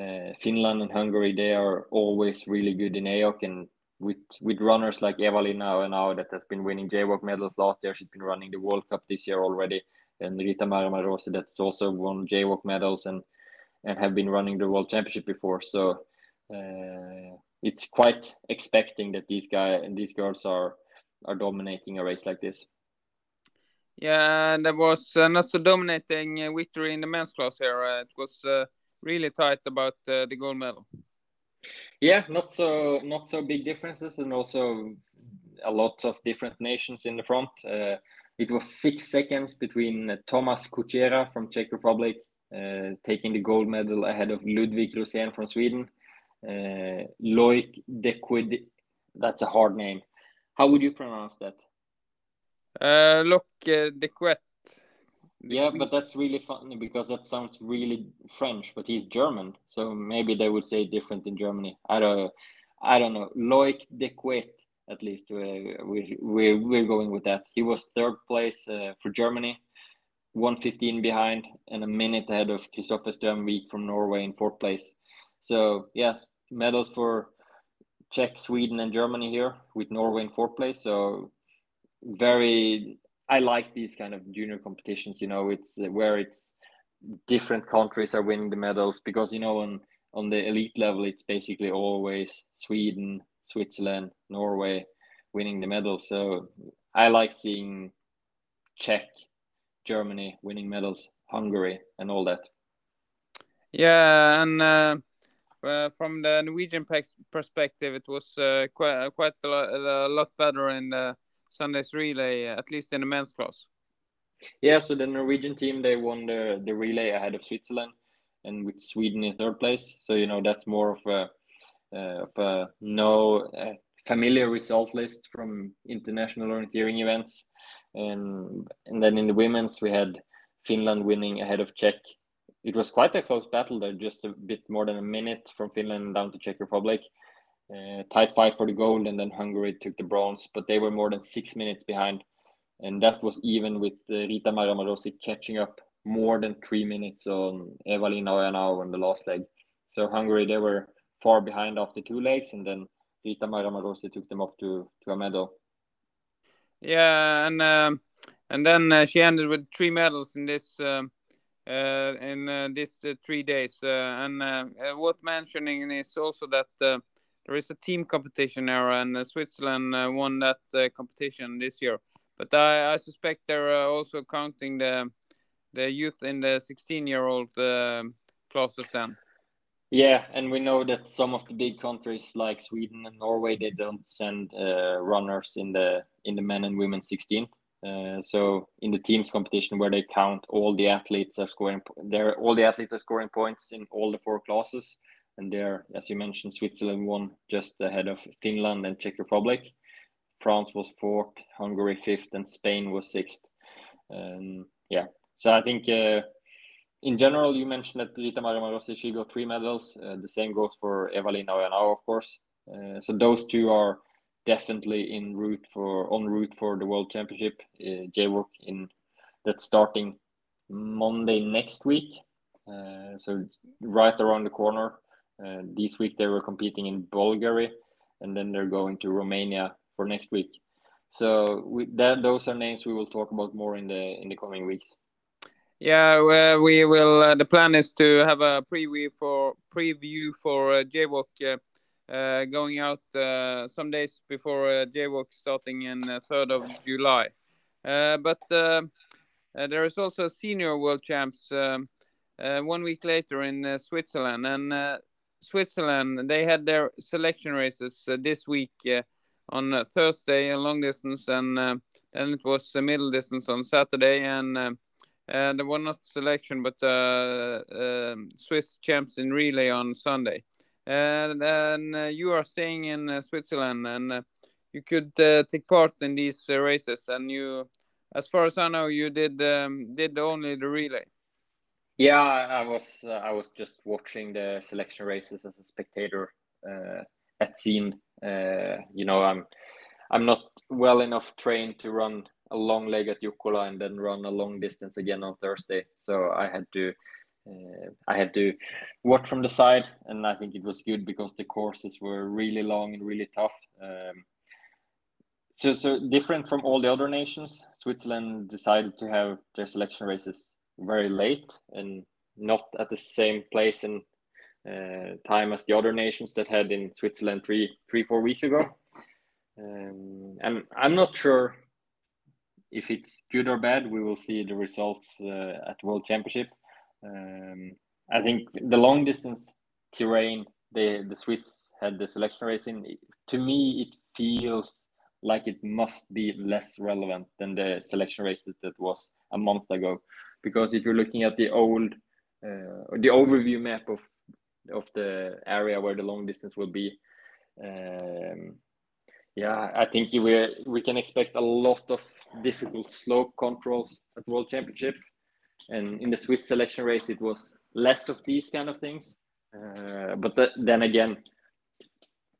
uh, Finland and Hungary they are always really good in EYOC and with with runners like Eva-Lina now that has been winning JWOC medals last year, she's been running the World Cup this year already, and Rita Maramarossi that's also won JWOC medals and and have been running the World Championship before. So uh, it's quite expecting that these guys and these girls are are dominating a race like this. Yeah, there was uh, not so dominating uh, victory in the men's class here. Uh, it was uh, really tight about uh, the gold medal. Yeah, not so not so big differences, and also a lot of different nations in the front. Uh, it was six seconds between Thomas Kuchera from Czech Republic taking the gold medal ahead of Ludwig Rosén from Sweden. Uh, Loic Dequid, that's a hard name. How would you pronounce that? Uh, look, uh, Dequet. Yeah, but that's really funny because that sounds really French, but he's German, so maybe they would say different in Germany. I don't, I don't know. Loic Dequet, at least we're we're we're going with that. He was third place uh, for Germany, one fifteen behind, and a minute ahead of Kristoffer Strömvik from Norway in fourth place. So yeah, medals for Czech, Sweden, and Germany here, with Norway in fourth place. So very I like these kind of junior competitions. You know, it's where it's different countries are winning the medals because you know on on the elite level it's basically always Sweden, Switzerland, Norway winning the medals. So I like seeing Czech, Germany winning medals, Hungary, and all that. Yeah, and uh, uh, from the Norwegian perspective, it was uh, quite quite a lot, a lot better in the Sunday's relay, at least in the men's class. Yeah, so the Norwegian team they won the the relay ahead of Switzerland, and with Sweden in third place. So you know that's more of a uh, of a no uh, familiar result list from international orienteering events, and and then in the women's we had Finland winning ahead of Czech. It was quite a close battle there, just a bit more than a minute from Finland down to Czech Republic. Uh, tight fight for the gold, and then Hungary took the bronze, but they were more than six minutes behind, and that was even with uh, Rita Maramarossi catching up more than three minutes on Eva-Lina Ojanaho on the last leg. So Hungary they were far behind after two legs, and then Rita Maramarossi took them up to to a medal. Yeah, and um, and then uh, she ended with three medals in this um, uh, in uh, these uh, three days. And worth mentioning is also that there is a team competition era, and uh, Switzerland uh, won that uh, competition this year. But I, I suspect they're also counting the the youth in the 16 year old classes then. Yeah, and we know that some of the big countries like Sweden and Norway they don't send uh, runners in the in the men and women 16. Uh, so in the teams competition where they count all the athletes are scoring there all the athletes are scoring points in all the four classes and there as you mentioned Switzerland won just ahead of Finland and Czech Republic. France was fourth, Hungary fifth, and Spain was sixth. Um, yeah, so I think uh, in general, you mentioned that Rita Maramarossi, she got three medals. Uh, the same goes for Eva-Lina Ojanaho, of course. Uh, so those two are definitely in route for on route for the World Championship. Uh, JWOC in that's starting Monday next week. Uh, so right around the corner. Uh, this week they were competing in Bulgaria, and then they're going to Romania for next week. So we, that, those are names we will talk about more in the in the coming weeks. Yeah, well, we will. Uh, the plan is to have a preview for preview for uh, JWOC uh, uh, going out uh, some days before uh, JWOC starting in uh, third of July. But there is also senior world champs um, one week later in Switzerland, and Switzerland they had their selection races this week on Thursday, a long distance, and then it was a middle distance on Saturday, and uh, there were not selection, but uh, uh, Swiss champs in relay on Sunday. And, and uh, you are staying in uh, Switzerland, and uh, you could take part in these races. And you, as far as I know, you did um, did only the relay. Yeah, I was I was just watching the selection races as a spectator at scene. you know, I'm I'm not well enough trained to run a long leg at Jukola and then run a long distance again on Thursday. So I had to uh, I had to watch from the side, and I think it was good because the courses were really long and really tough. Um, so so different from all the other nations, Switzerland decided to have their selection races very late and not at the same place and uh, time as the other nations that had in Switzerland three three four weeks ago. Um, and I'm not sure if it's good or bad, we will see the results uh, at World Championship. Um, I think the long distance terrain, the the Swiss had the selection racing. To me, it feels like it must be less relevant than the selection races that was a month ago, because if you're looking at the old uh, the overview map of of the area where the long distance will be. Um, yeah, I think we we can expect a lot of difficult slope controls at World Championship, and in the Swiss selection race it was less of these kind of things. Uh, but the, then again,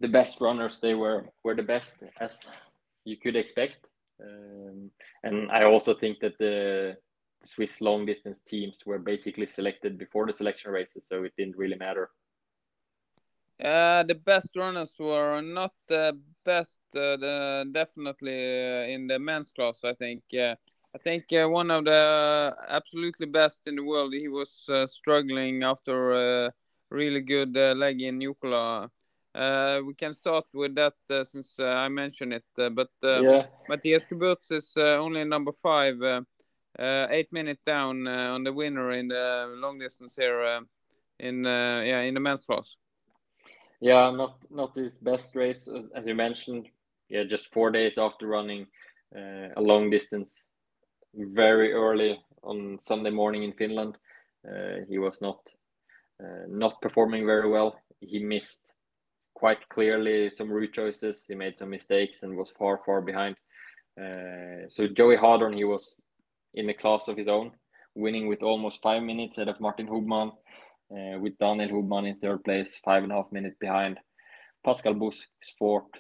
the best runners they were were the best as you could expect, um, and I also think that the Swiss long distance teams were basically selected before the selection races, so it didn't really matter. Uh, the best runners were not the best, uh, the, definitely uh, in the men's class. I think. I think uh, one of the absolutely best in the world. He was uh, struggling after a really good leg in Jukola. we can start with that since I mentioned it. but yeah. Matthias Kyburz is only number five, eight minutes down on the winner in the long distance here in yeah in the men's class. Yeah, not not his best race as, you mentioned. Yeah, just four days after running uh, a long distance, very early on Sunday morning in Finland, uh, he was not uh, not performing very well. He missed quite clearly some route choices. He made some mistakes and was far far behind. Uh, so Joey Hadorn, he was in a class of his own, winning with almost five minutes ahead of Martin Hubmann uh, with Daniel Hubmann in third place, five and a half minutes behind. Pascal Buchs fourth,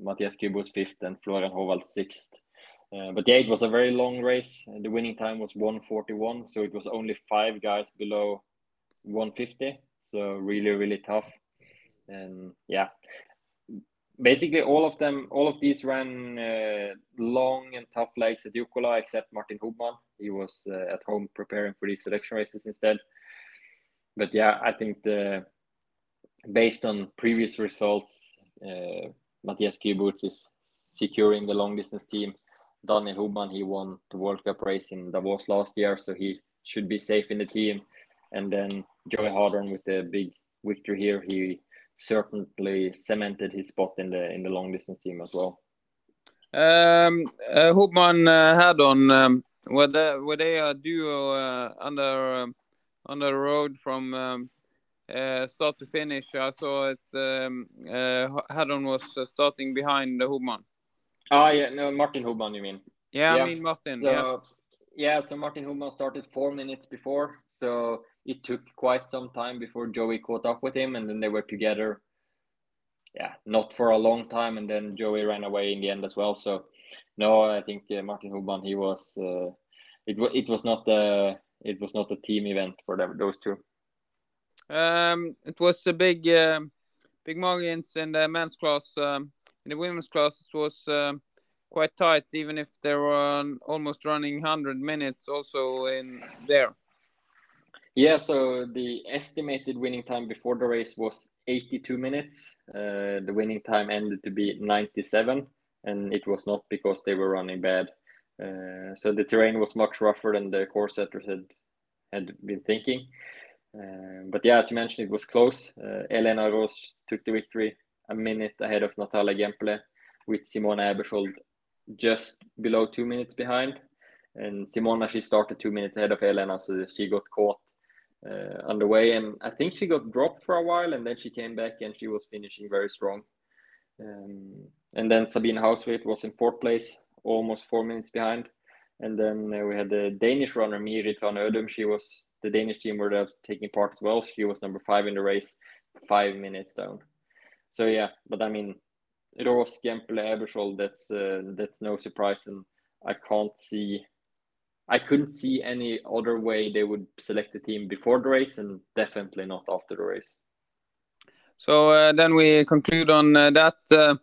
Matthias Kyburz fifth, and Florian Howald sixth. Uh, but yeah, it was a very long race. The winning time was 141, so it was only five guys below 150. So really, really tough. And yeah, basically all of them, all of these ran uh, long and tough legs at Jukola, except Martin Hubmann. He was uh, at home preparing for these selection races instead. But yeah, I think the based on previous results, uh, Matthias is securing the long distance team. Daniel Hubmann, he won the World Cup race in Davos last year, so he should be safe in the team. And then Joey Hadorn with the big victory here, he certainly cemented his spot in the in the long distance team as well. Um, uh, Hubmann uh, had on um, were they were they a duo uh, under um, on the road from um, uh, start to finish? I saw it. Um, uh, Hadorn was uh, starting behind the Hubmann. Ah, yeah, no, Martin Hubmann, you mean? Yeah, I mean Martin. So, yeah. yeah, so Martin Hubmann started four minutes before, so it took quite some time before Joey caught up with him, and then they were together. Yeah, not for a long time, and then Joey ran away in the end as well. So, no, I think uh, Martin Hubmann, he was. Uh, it was it was not the it was not a team event for them, those two. Um, it was a big, uh, big margins in the men's class. Um, in the women's class, it was um, quite tight, even if they were almost running 100 minutes also in there. Yeah, so the estimated winning time before the race was 82 minutes. Uh, the winning time ended to be 97, and it was not because they were running bad. Uh, so the terrain was much rougher than the course setters had had been thinking. Uh, but yeah, as you mentioned, it was close. Uh, Elena Roos took the victory a minute ahead of Natalia Gemperle, with Simona Aebersold just below two minutes behind. And Simona, she started two minutes ahead of Elena, so she got caught uh, underway. And I think she got dropped for a while, and then she came back and she was finishing very strong. Um, and then Sabine Hauswirth was in fourth place, almost four minutes behind. And then uh, we had the Danish runner Mirit van Ødum. She was the Danish team were taking part as well. She was number five in the race, five minutes down. So yeah, but I mean, Roos, Gemperle, Aebersold, that's uh, that's no surprise, and I can't see, I couldn't see any other way they would select the team before the race, and definitely not after the race. So uh, then we conclude on uh, that, uh,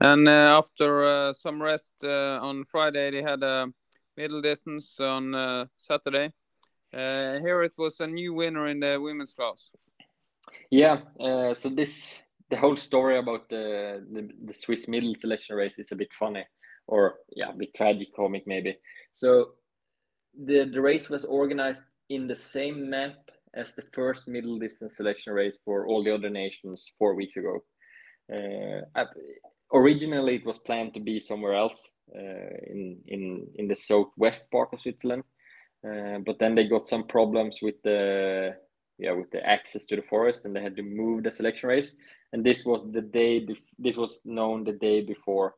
and uh, after uh, some rest on Friday, they had a middle distance on Saturday. here it was a new winner in the women's class. Yeah, so this the whole story about the, the, the Swiss middle selection race is a bit funny, or yeah, a bit tragic comic maybe. So the the race was organized in the same map as the first middle distance selection race for all the other nations four weeks ago. Uh, originally, it was planned to be somewhere else uh, in in in the southwest part of Switzerland, uh, but then they got some problems with the yeah with the access to the forest, and they had to move the selection race. And this was the day this was known the day before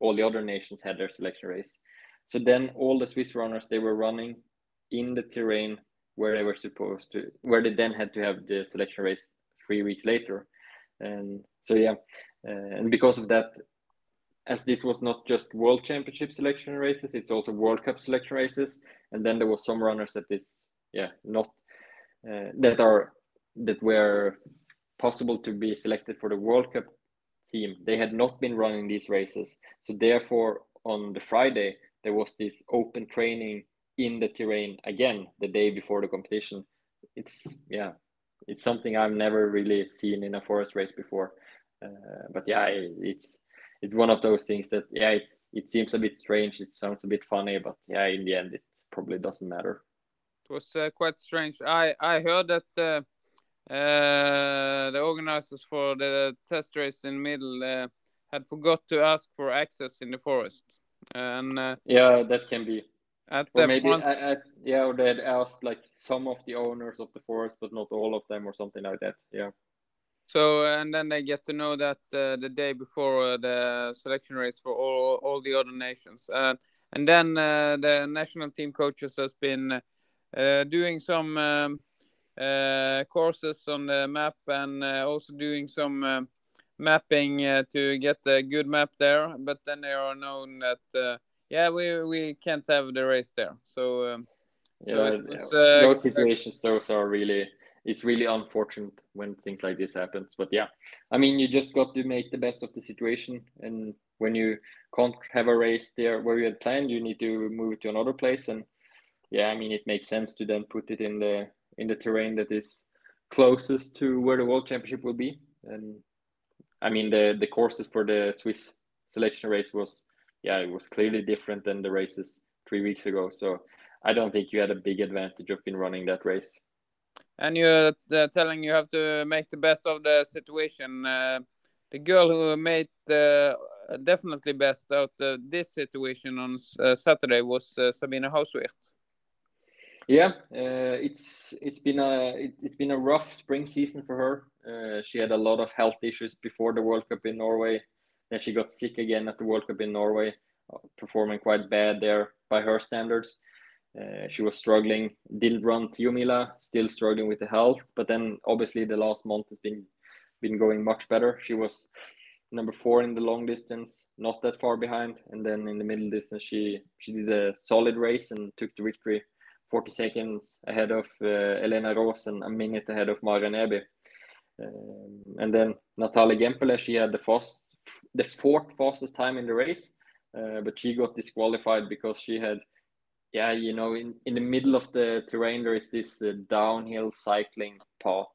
all the other nations had their selection race so then all the swiss runners they were running in the terrain where they were supposed to where they then had to have the selection race three weeks later and so yeah uh, and because of that as this was not just world championship selection races it's also world cup selection races and then there was some runners that is yeah not uh, that are that were possible to be selected for the World Cup team. They had not been running these races. So therefore, on the Friday, there was this open training in the terrain again the day before the competition. It's yeah, it's something I've never really seen in a forest race before. Uh, but yeah, it's it's one of those things that yeah, it's it seems a bit strange. It sounds a bit funny, but yeah, in the end, it probably doesn't matter. It was uh, quite strange. I I heard that. Uh uh, the organizers for the test race in middle uh, had forgot to ask for access in the forest. And uh, yeah, that can be. At or maybe, I, I, yeah, or they had asked like some of the owners of the forest, but not all of them, or something like that. Yeah. So and then they get to know that uh, the day before uh, the selection race for all all the other nations, uh, and then uh, the national team coaches has been uh, doing some um, uh, courses on the map and uh, also doing some uh, mapping uh, to get a good map there, but then they are known that uh, yeah, we we can't have the race there. So, um, so Yeah, it yeah. uh, those situations, those are really, it's really unfortunate when things like this happens. But yeah, I mean, you just got to make the best of the situation. And when you can't have a race there where you had planned, you need to move it to another place. And yeah, I mean, it makes sense to then put it in the in the terrain that is closest to where the World Championship will be. And I mean, the the courses for the Swiss selection race was, yeah, it was clearly different than the races three weeks ago. So I don't think you had a big advantage of been running that race. and you're uh, telling you have to make the best of the situation. Uh, the girl who made uh, definitely best out of this situation on uh, Saturday was uh, Sabine Hauswirth. Yeah, uh, it's it's been a it, it's been a rough spring season for her. Uh, she had a lot of health issues before the World Cup in Norway. Then she got sick again at the World Cup in Norway, uh, performing quite bad there by her standards. Uh, she was struggling, didn't run Tiomila, still struggling with the health. But then obviously the last month has been been going much better. She was number four in the long distance, not that far behind, and then in the middle distance she she did a solid race and took the victory, 40 seconds ahead of uh, Elena Roos and a minute ahead of Mara Neby. Um, and then Natalie Gemperle, she had the fast, the fourth fastest time in the race, uh, but she got disqualified because she had yeah, you know, in, in the middle of the terrain, there is this uh, downhill cycling path,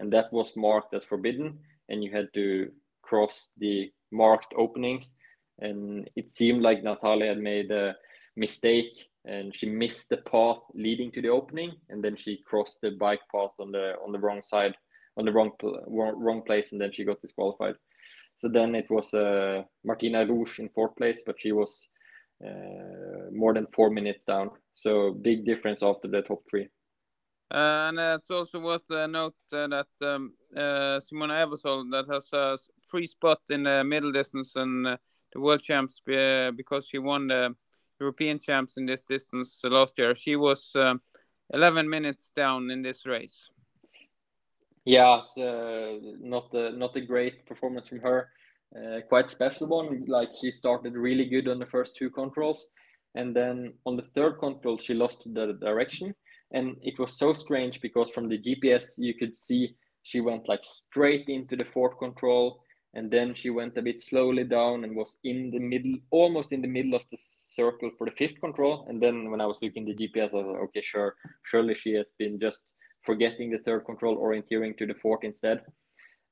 and that was marked as forbidden, and you had to cross the marked openings. And it seemed like Natalia had made a mistake, and she missed the path leading to the opening, and then she crossed the bike path on the on the wrong side, on the wrong wrong, place, and then she got disqualified. So then it was uh, Martina Rouge in fourth place, but she was uh, more than four minutes down. So big difference after the top three. And uh, it's also worth a note uh, that um, uh, Simona Aebersold that has a free spot in the middle distance and uh, the world champs uh, because she won the European champs in this distance last year. She was um 11 minutes down in this race. Yeah, uh, not a, not a great performance from her. Uh, quite special one. Like she started really good on the first two controls, and then on the third control she lost the direction, and it was so strange because from the GPS you could see she went like straight into the fourth control, and then she went a bit slowly down and was in the middle, almost in the middle of the circle for the fifth control. And then when I was looking the GPS, I was like, okay, sure, surely she has been just forgetting the third control, orienteering to the fourth instead.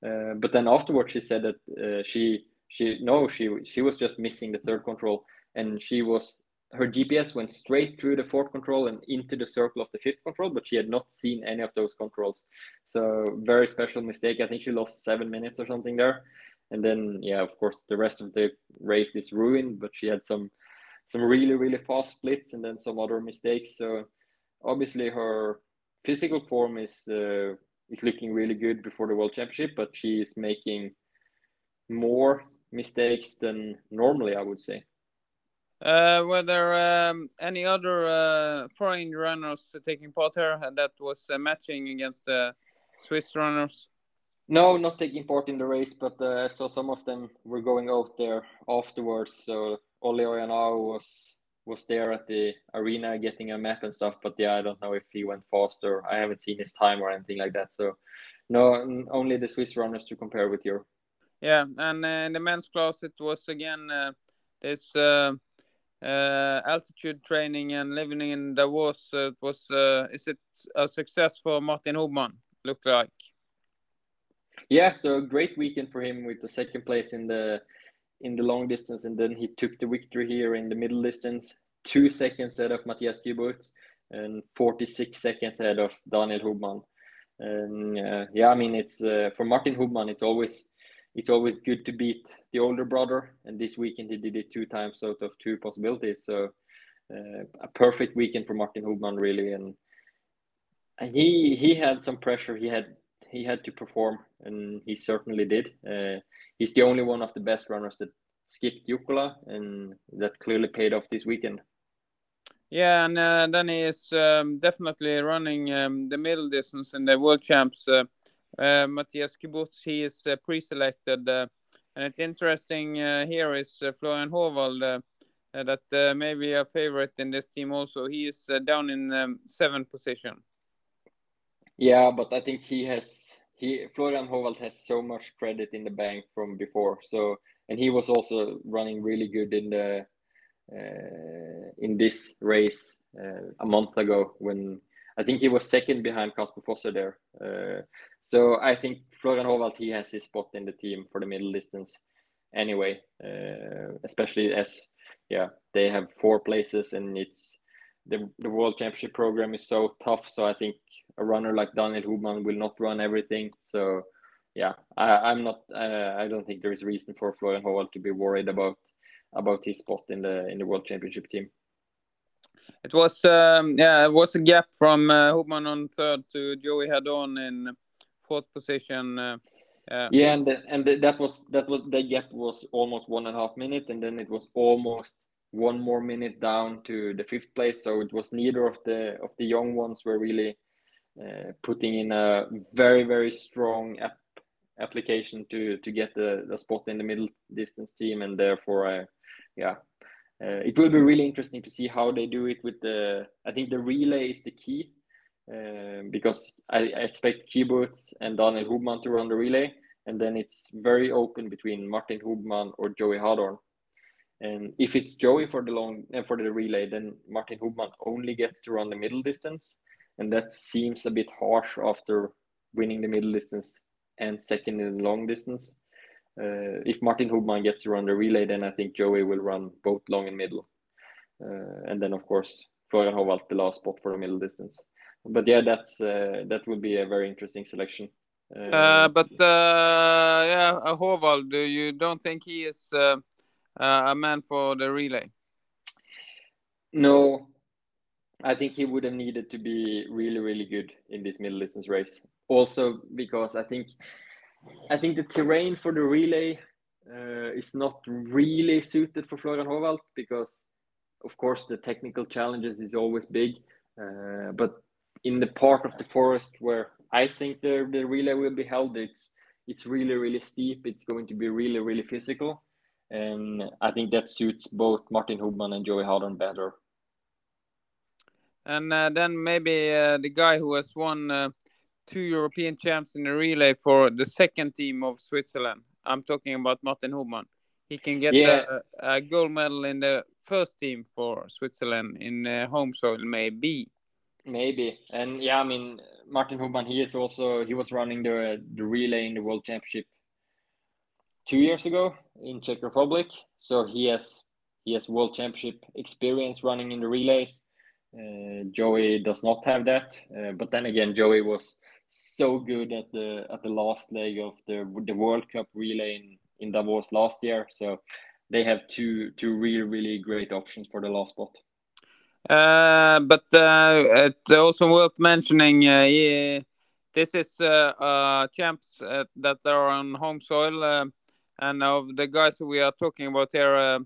Uh, but then afterwards, she said that uh, she she no she she was just missing the third control, and she was her GPS went straight through the fourth control and into the circle of the fifth control, but she had not seen any of those controls. So very special mistake. I think she lost seven minutes or something there, and then yeah, of course the rest of the race is ruined. But she had some some really really fast splits and then some other mistakes. So obviously her physical form is uh, is looking really good before the World Championship, but she is making more mistakes than normally, I would say. Uh, were there um, any other uh, foreign runners taking part here that was uh, matching against the Swiss runners? No, not taking part in the race, but uh, I saw some of them were going out there afterwards. So Olli Ojanaho was was there at the arena getting a map and stuff. But yeah, I don't know if he went faster. I haven't seen his time or anything like that. So no, only the Swiss runners to compare with here. Yeah, and uh, in the men's class, it was again uh, this uh, uh, altitude training and living in Davos. Uh, was uh, is it a success for Martin Hubmann? Look like. Yeah, so a great weekend for him with the second place in the in the long distance, and then he took the victory here in the middle distance, two seconds ahead of Matthias Kyburz and 46 seconds ahead of Daniel Hubmann. And uh, yeah, I mean it's uh, for Martin Hubmann, it's always it's always good to beat the older brother, and this weekend he did it two times out of two possibilities. So uh, a perfect weekend for Martin Hubmann, really, and and he he had some pressure. He had he had to perform, and he certainly did. Uh, he's the only one of the best runners that skipped Jukola, and that clearly paid off this weekend. Yeah, and uh, then he is um, definitely running um, the middle distance in the world champs. Uh, uh, Matthias Kyburz, he is uh, pre-selected, uh, and it's interesting uh, here is uh, Florian Howald that uh, maybe a favorite in this team also. He is down in um, seventh position. Yeah, but I think he has he Florian Howald has so much credit in the bank from before. So and he was also running really good in the in this race a month ago when I think he was second behind Kasper Fosser there. So I think Florian Howald he has his spot in the team for the middle distance anyway, uh, especially as yeah they have four places and it's the, the world championship program is so tough so i think a runner like daniel hubmann will not run everything. So yeah I, i'm not uh, i don't think there is reason for florian Howald to be worried about about his spot in the in the world championship team. It was um, yeah, it was a gap from uh, Hubmann on third to Joey Hadorn in fourth position. Uh, uh, yeah and the, and the, that was that was the gap was almost one and a half minute and then it was almost one more minute down to the fifth place. So it was neither of the of the young ones were really uh, putting in a very very strong app application to to get the, the spot in the middle distance team. And therefore I yeah uh, it will be really interesting to see how they do it with the I think the relay is the key um, because I, I expect Kyburz and Daniel Hubmann to run the relay, and then it's very open between Martin Hubmann or Joey Hadorn. And if it's Joey for the long uh, for the relay, then Martin Hubmann only gets to run the middle distance, and that seems a bit harsh after winning the middle distance and second in the long distance. Uh, if Martin Hubmann gets to run the relay, then I think Joey will run both long and middle, uh, and then of course Florian Howald the last spot for the middle distance but yeah, that's uh, that would be a very interesting selection. uh, but uh, yeah, Howald, do you don't think he is uh, uh, a man for the relay? No, I think he would have needed to be really, really good in this middle distance race. Also because I think I think the terrain for the relay uh, is not really suited for Florian Howald because, of course, the technical challenges is always big. Uh, but in the part of the forest where I think the, the relay will be held, it's it's really really steep. It's going to be really really physical, and I think that suits both Martin Hubmann and Joey Hadorn better. And uh, then maybe uh, the guy who has won uh, two European champs in the relay for the second team of Switzerland. I'm talking about Martin Hubmann. He can get Yeah. a, a gold medal in the first team for Switzerland in uh, home soil, maybe. Maybe, and yeah, I mean Martin Hubmann. He is also he was running the the relay in the World Championship two years ago in Czech Republic. So he has he has World Championship experience running in the relays. Uh, Joey does not have that, uh, but then again, Joey was so good at the at the last leg of the the World Cup relay in, in Davos last year. So they have two two really really great options for the last spot. Uh, but uh, it's also worth mentioning uh, this is champs that are on home soil, and of the guys we are talking about here,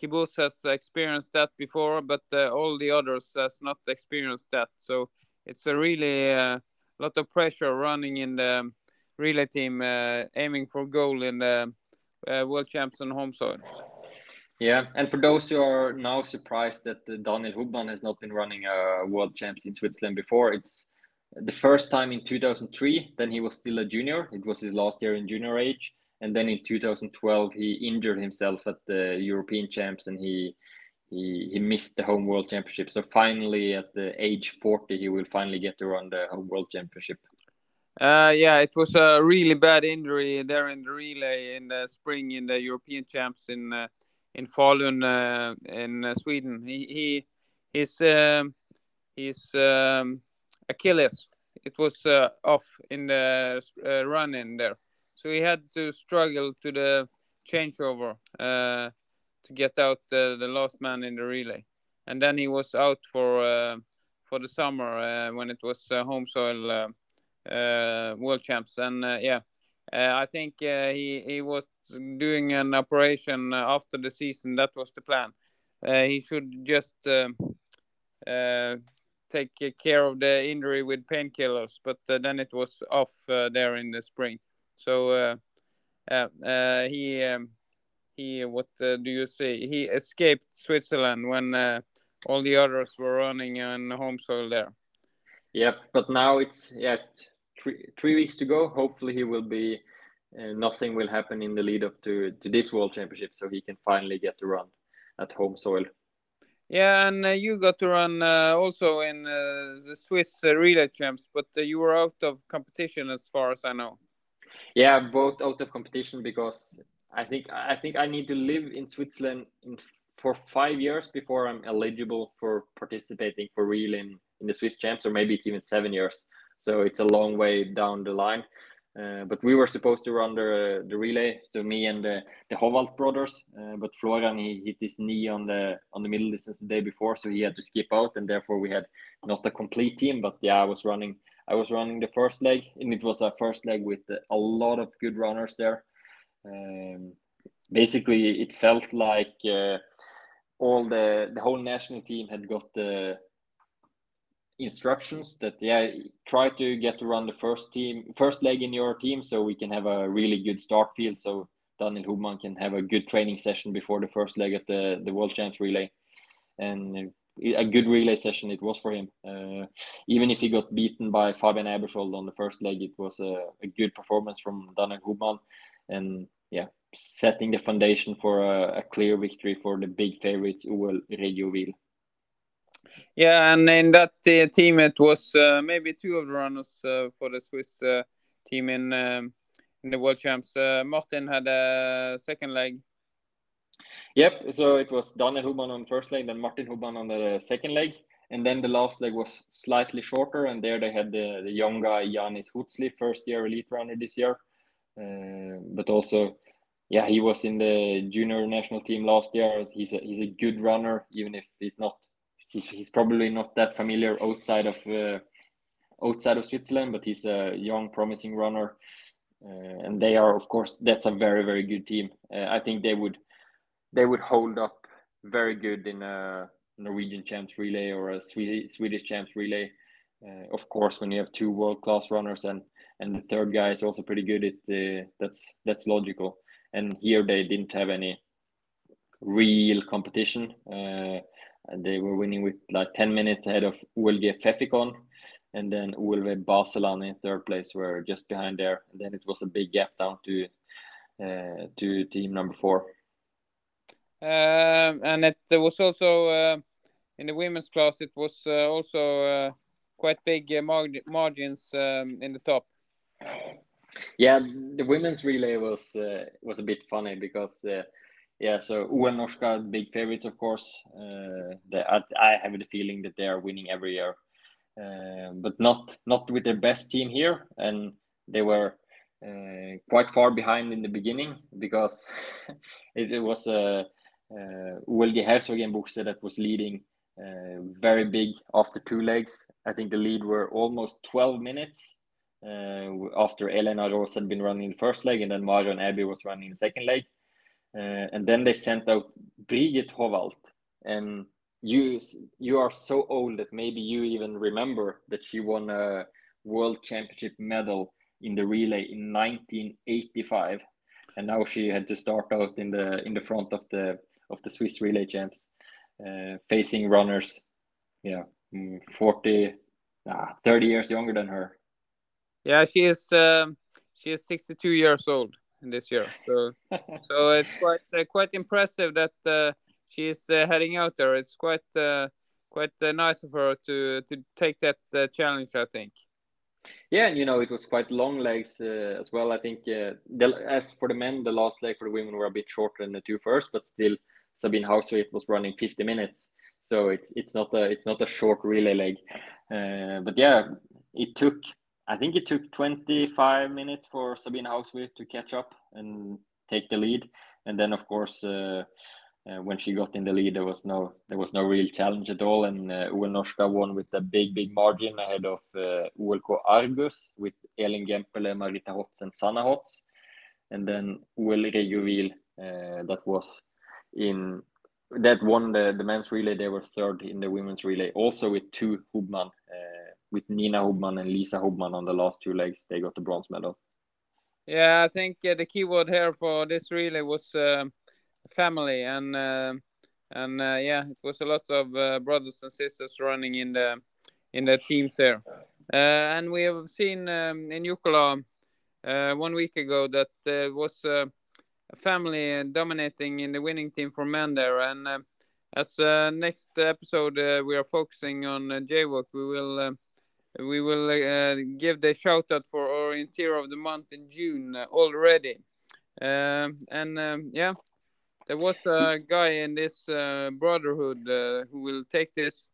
Kyburz has experienced that before, but all the others has not experienced that. So it's a really uh, lot of pressure running in the relay team, uh, aiming for goal in the uh, world champs on home soil. Yeah, and for those who are now surprised that uh, Daniel Hubmann has not been running a world champs in Switzerland before, it's the first time in 2003. Then he was still a junior. It was his last year in junior age, and then in 2012 he injured himself at the European champs and he he he missed the home world championship. So finally, at the age 40, he will finally get to run the home world championship. Uh, yeah, it was a really bad injury there in the relay in the spring in the European champs in uh, in Falun uh, in uh, Sweden. He he his um, his um, Achilles it was uh, off in the uh, run in there, so he had to struggle to the changeover uh, to get out uh, the last man in the relay, and then he was out for uh, for the summer when it was home soil. World champs, and yeah, I think uh, he he was doing an operation uh, after the season. That was the plan. Uh, he should just um, uh, take care of the injury with painkillers, but uh, then it was off uh, there in the spring. So uh, uh, uh, he um, he what do you say? He escaped Switzerland when all the others were running on home soil there. Yep, but now it's yeah three three weeks to go. Hopefully he will be. nothing will happen in the lead up to, to this world championship, so he can finally get to run at home soil. Yeah, and uh, you got to run uh, also in uh, the Swiss uh, relay champs, but uh, you were out of competition as far as I know. Yeah, both out of competition because I think I think I need to live in Switzerland in, for five years before I'm eligible for participating for real in, in the Swiss champs, or maybe it's even seven years. So it's a long way down the line. Uh, but we were supposed to run the the relay, so me and the the Howald brothers. Uh, but Florian he hit his knee on the on the middle distance the day before, so he had to skip out, and therefore we had not a complete team. But yeah, I was running I was running the first leg, and it was a first leg with a lot of good runners there. Um, basically, it felt like uh, all the the whole national team had got the instructions that yeah try to get to run the first team first leg in your team so we can have a really good start field so Daniel Hubmann can have a good training session before the first leg at the the world champs relay. And a good relay session it was for him. Uh, even if he got beaten by Fabian Aebersold on the first leg it was a, a good performance from Daniel Hubmann and yeah setting the foundation for a, a clear victory for the big favorites UL Regio Wil. Yeah, and in that uh, team, it was uh, maybe two of the runners uh, for the Swiss uh, team in um, in the World Champs. Uh, Martin had a second leg. Yep. So it was Daniel Hubmann on first leg, then Martin Hubmann on the second leg, and then the last leg was slightly shorter, and there they had the, the young guy Janis Hutzli, first year elite runner this year, but also. Yeah, he was in the junior national team last year. He's a he's a good runner, even if he's not he's, he's probably not that familiar outside of uh, outside of Switzerland, but he's a young, promising runner. Uh, and they are, of course, that's a very, very good team. Uh, I think they would they would hold up very good in a Norwegian champs relay or a Swedish, Swedish champs relay. Uh, of course, when you have two world class runners and and the third guy is also pretty good, it uh, that's that's logical. And here they didn't have any real competition. Uh, they were winning with like 10 minutes ahead of ULG Pfäffikon. And then ULV Baselland in third place were just behind there. And then it was a big gap down to uh, to team number four. Um, and it was also uh, in the women's class. It was uh, also uh, quite big uh, mar margins um, in the top. Yeah, the women's relay was uh, was a bit funny because yeah, so UL Norska, big favorites, of course. Uh, I, I, have the feeling that they are winning every year, uh, but not not with their best team here, and they were uh, quite far behind in the beginning because (laughs) it, it, was uh, uh, ULG Herzogenbuchsee that was leading uh, very big after two legs. I think the lead were almost 12 minutes uh, after Elena Rose had been running the first leg, and then Mario and Abby was running the second leg and then they sent out Brigitte Howald, and you you are so old that maybe you even remember that she won a world championship medal in the relay in 1985 and now she had to start out in the in the front of the of the swiss relay champs uh, facing runners yeah mm, 40 ah, 30 years younger than her. Yeah she is um, she is 62 years old this year. So (laughs) so it's quite uh, quite impressive that uh, she's uh, heading out there. It's quite uh, quite uh, nice of her to to take that uh, challenge. I think. Yeah, and you know it was quite long legs as well. I think the, as for the men, the last leg for the women were a bit shorter than the two first, but still Sabine Hauswirth was running 50 minutes, so it's it's not a it's not a short relay leg. but yeah, it took I think it took 25 minutes for Sabine Hauswirth to catch up and take the lead. And then, of course, uh, uh, when she got in the lead, there was no there was no real challenge at all. And uh, UL Norska won with a big, big margin ahead of uh, ULK Argus with Elin Gemperle, Marita Hotz, and Sanna Hotz. And then UL Regio uh, that was in that won the, the men's relay. They were third in the women's relay, also with two Hubmann, uh, with Nina Hubmann and Lisa Hubmann on the last two legs. They got the bronze medal. Yeah, I think uh, the key word here for this relay was uh, family, and uh, and uh, yeah, it was a lot of uh, brothers and sisters running in the in the teams there. Uh, and we have seen um, in Jukola one week ago that there was a family dominating in the winning team for men there, and as next episode we are focusing on JWOC, we will we will uh, give the shout out for orienteer of the month in June already. Um, and um, yeah, there was a guy in this uh, brotherhood uh, who will take this.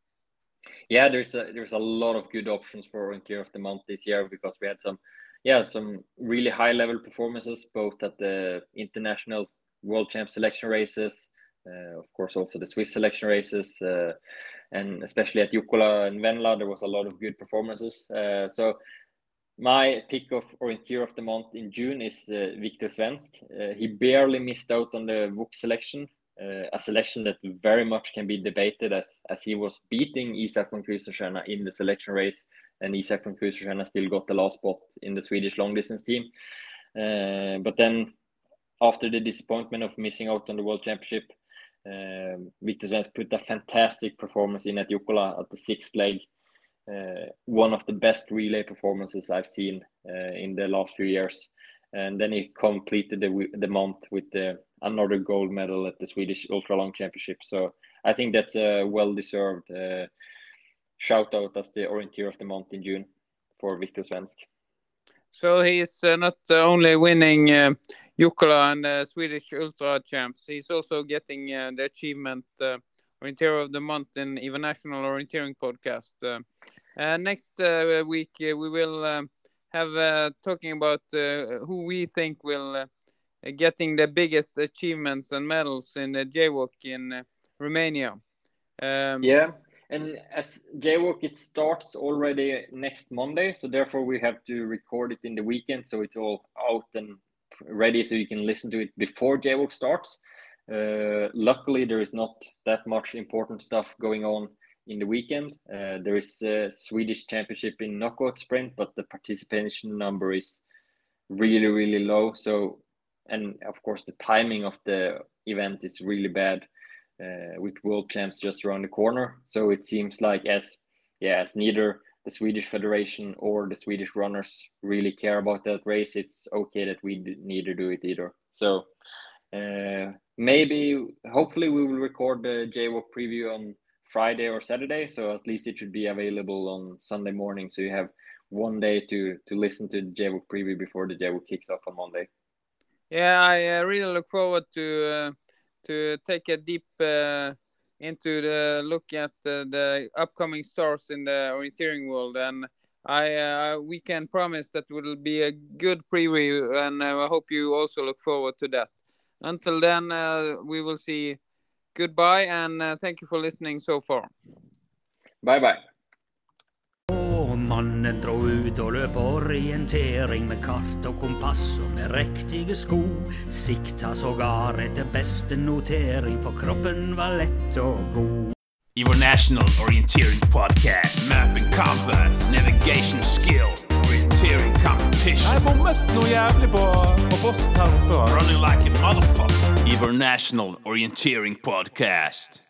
Yeah, there's a there's a lot of good options for orienteer of the month this year because we had some yeah some really high level performances both at the international world champ selection races, uh, of course also the Swiss selection races uh, and especially at Jukola and Venla, there was a lot of good performances. Uh, so my pick of orienteer of the month in June is uh, Viktor Svensk. Uh, he barely missed out on the WOC selection, uh, a selection that very much can be debated as, as he was beating Isak von in the selection race, and Isak von still got the last spot in the Swedish long distance team. Uh, but then, after the disappointment of missing out on the World Championship, uh, Viktor Svensk put a fantastic performance in at Jukola at the sixth leg. Uh, one of the best relay performances I've seen uh, in the last few years. And then he completed the, the month with the, another gold medal at the Swedish Ultra Long Championship. So I think that's a well deserved uh, shout out as the orienteer of the month in June for Viktor Svensk. So he's uh, not only winning uh, Jukola and the Swedish Ultra Champs. He's also getting uh, the achievement uh, Orienteer of the Month in Even National Orienteering podcast. Uh, uh next uh, week, uh, we will have talking about who we think will getting the biggest achievements and medals in the JWOC in Romania. Um, yeah, and as JWOC, it starts already next Monday, so therefore we have to record it in the weekend, so it's all out and ready so you can listen to it before JWOC starts. Uh, luckily, there is not that much important stuff going on in the weekend. Uh, there is a Swedish championship in knockout sprint, but the participation number is really, really low. So, and of course, the timing of the event is really bad uh, with world champs just around the corner. So it seems like as yeah, as neither the Swedish Federation or the Swedish runners really care about that race, it's okay that we neither do it either. So uh, maybe, hopefully, we will record the JWOC preview on Friday or Saturday. So at least it should be available on Sunday morning. So you have one day to to listen to the JWOC preview before the JWOC kicks off on Monday. Yeah, I uh, really look forward to uh, to take a deep uh, into the look at the, the upcoming stars in the orienteering world and I uh, we can promise that will be a good preview and uh, I hope you also look forward to that. Until then uh, we will see goodbye and uh, thank you for listening so far. Bye bye. Mannen dro ut og løp orientering med kart og kompass og med riktige sko. Sikta sågar etter beste notering, for kroppen var lett og god. I vår National Orienteering Podcast, Map and compass, navigation skill, orienteering competition. Jeg bommet noe jævlig på, på posten her oppe. Running like a motherfucker. I vår National Orienteering Podcast.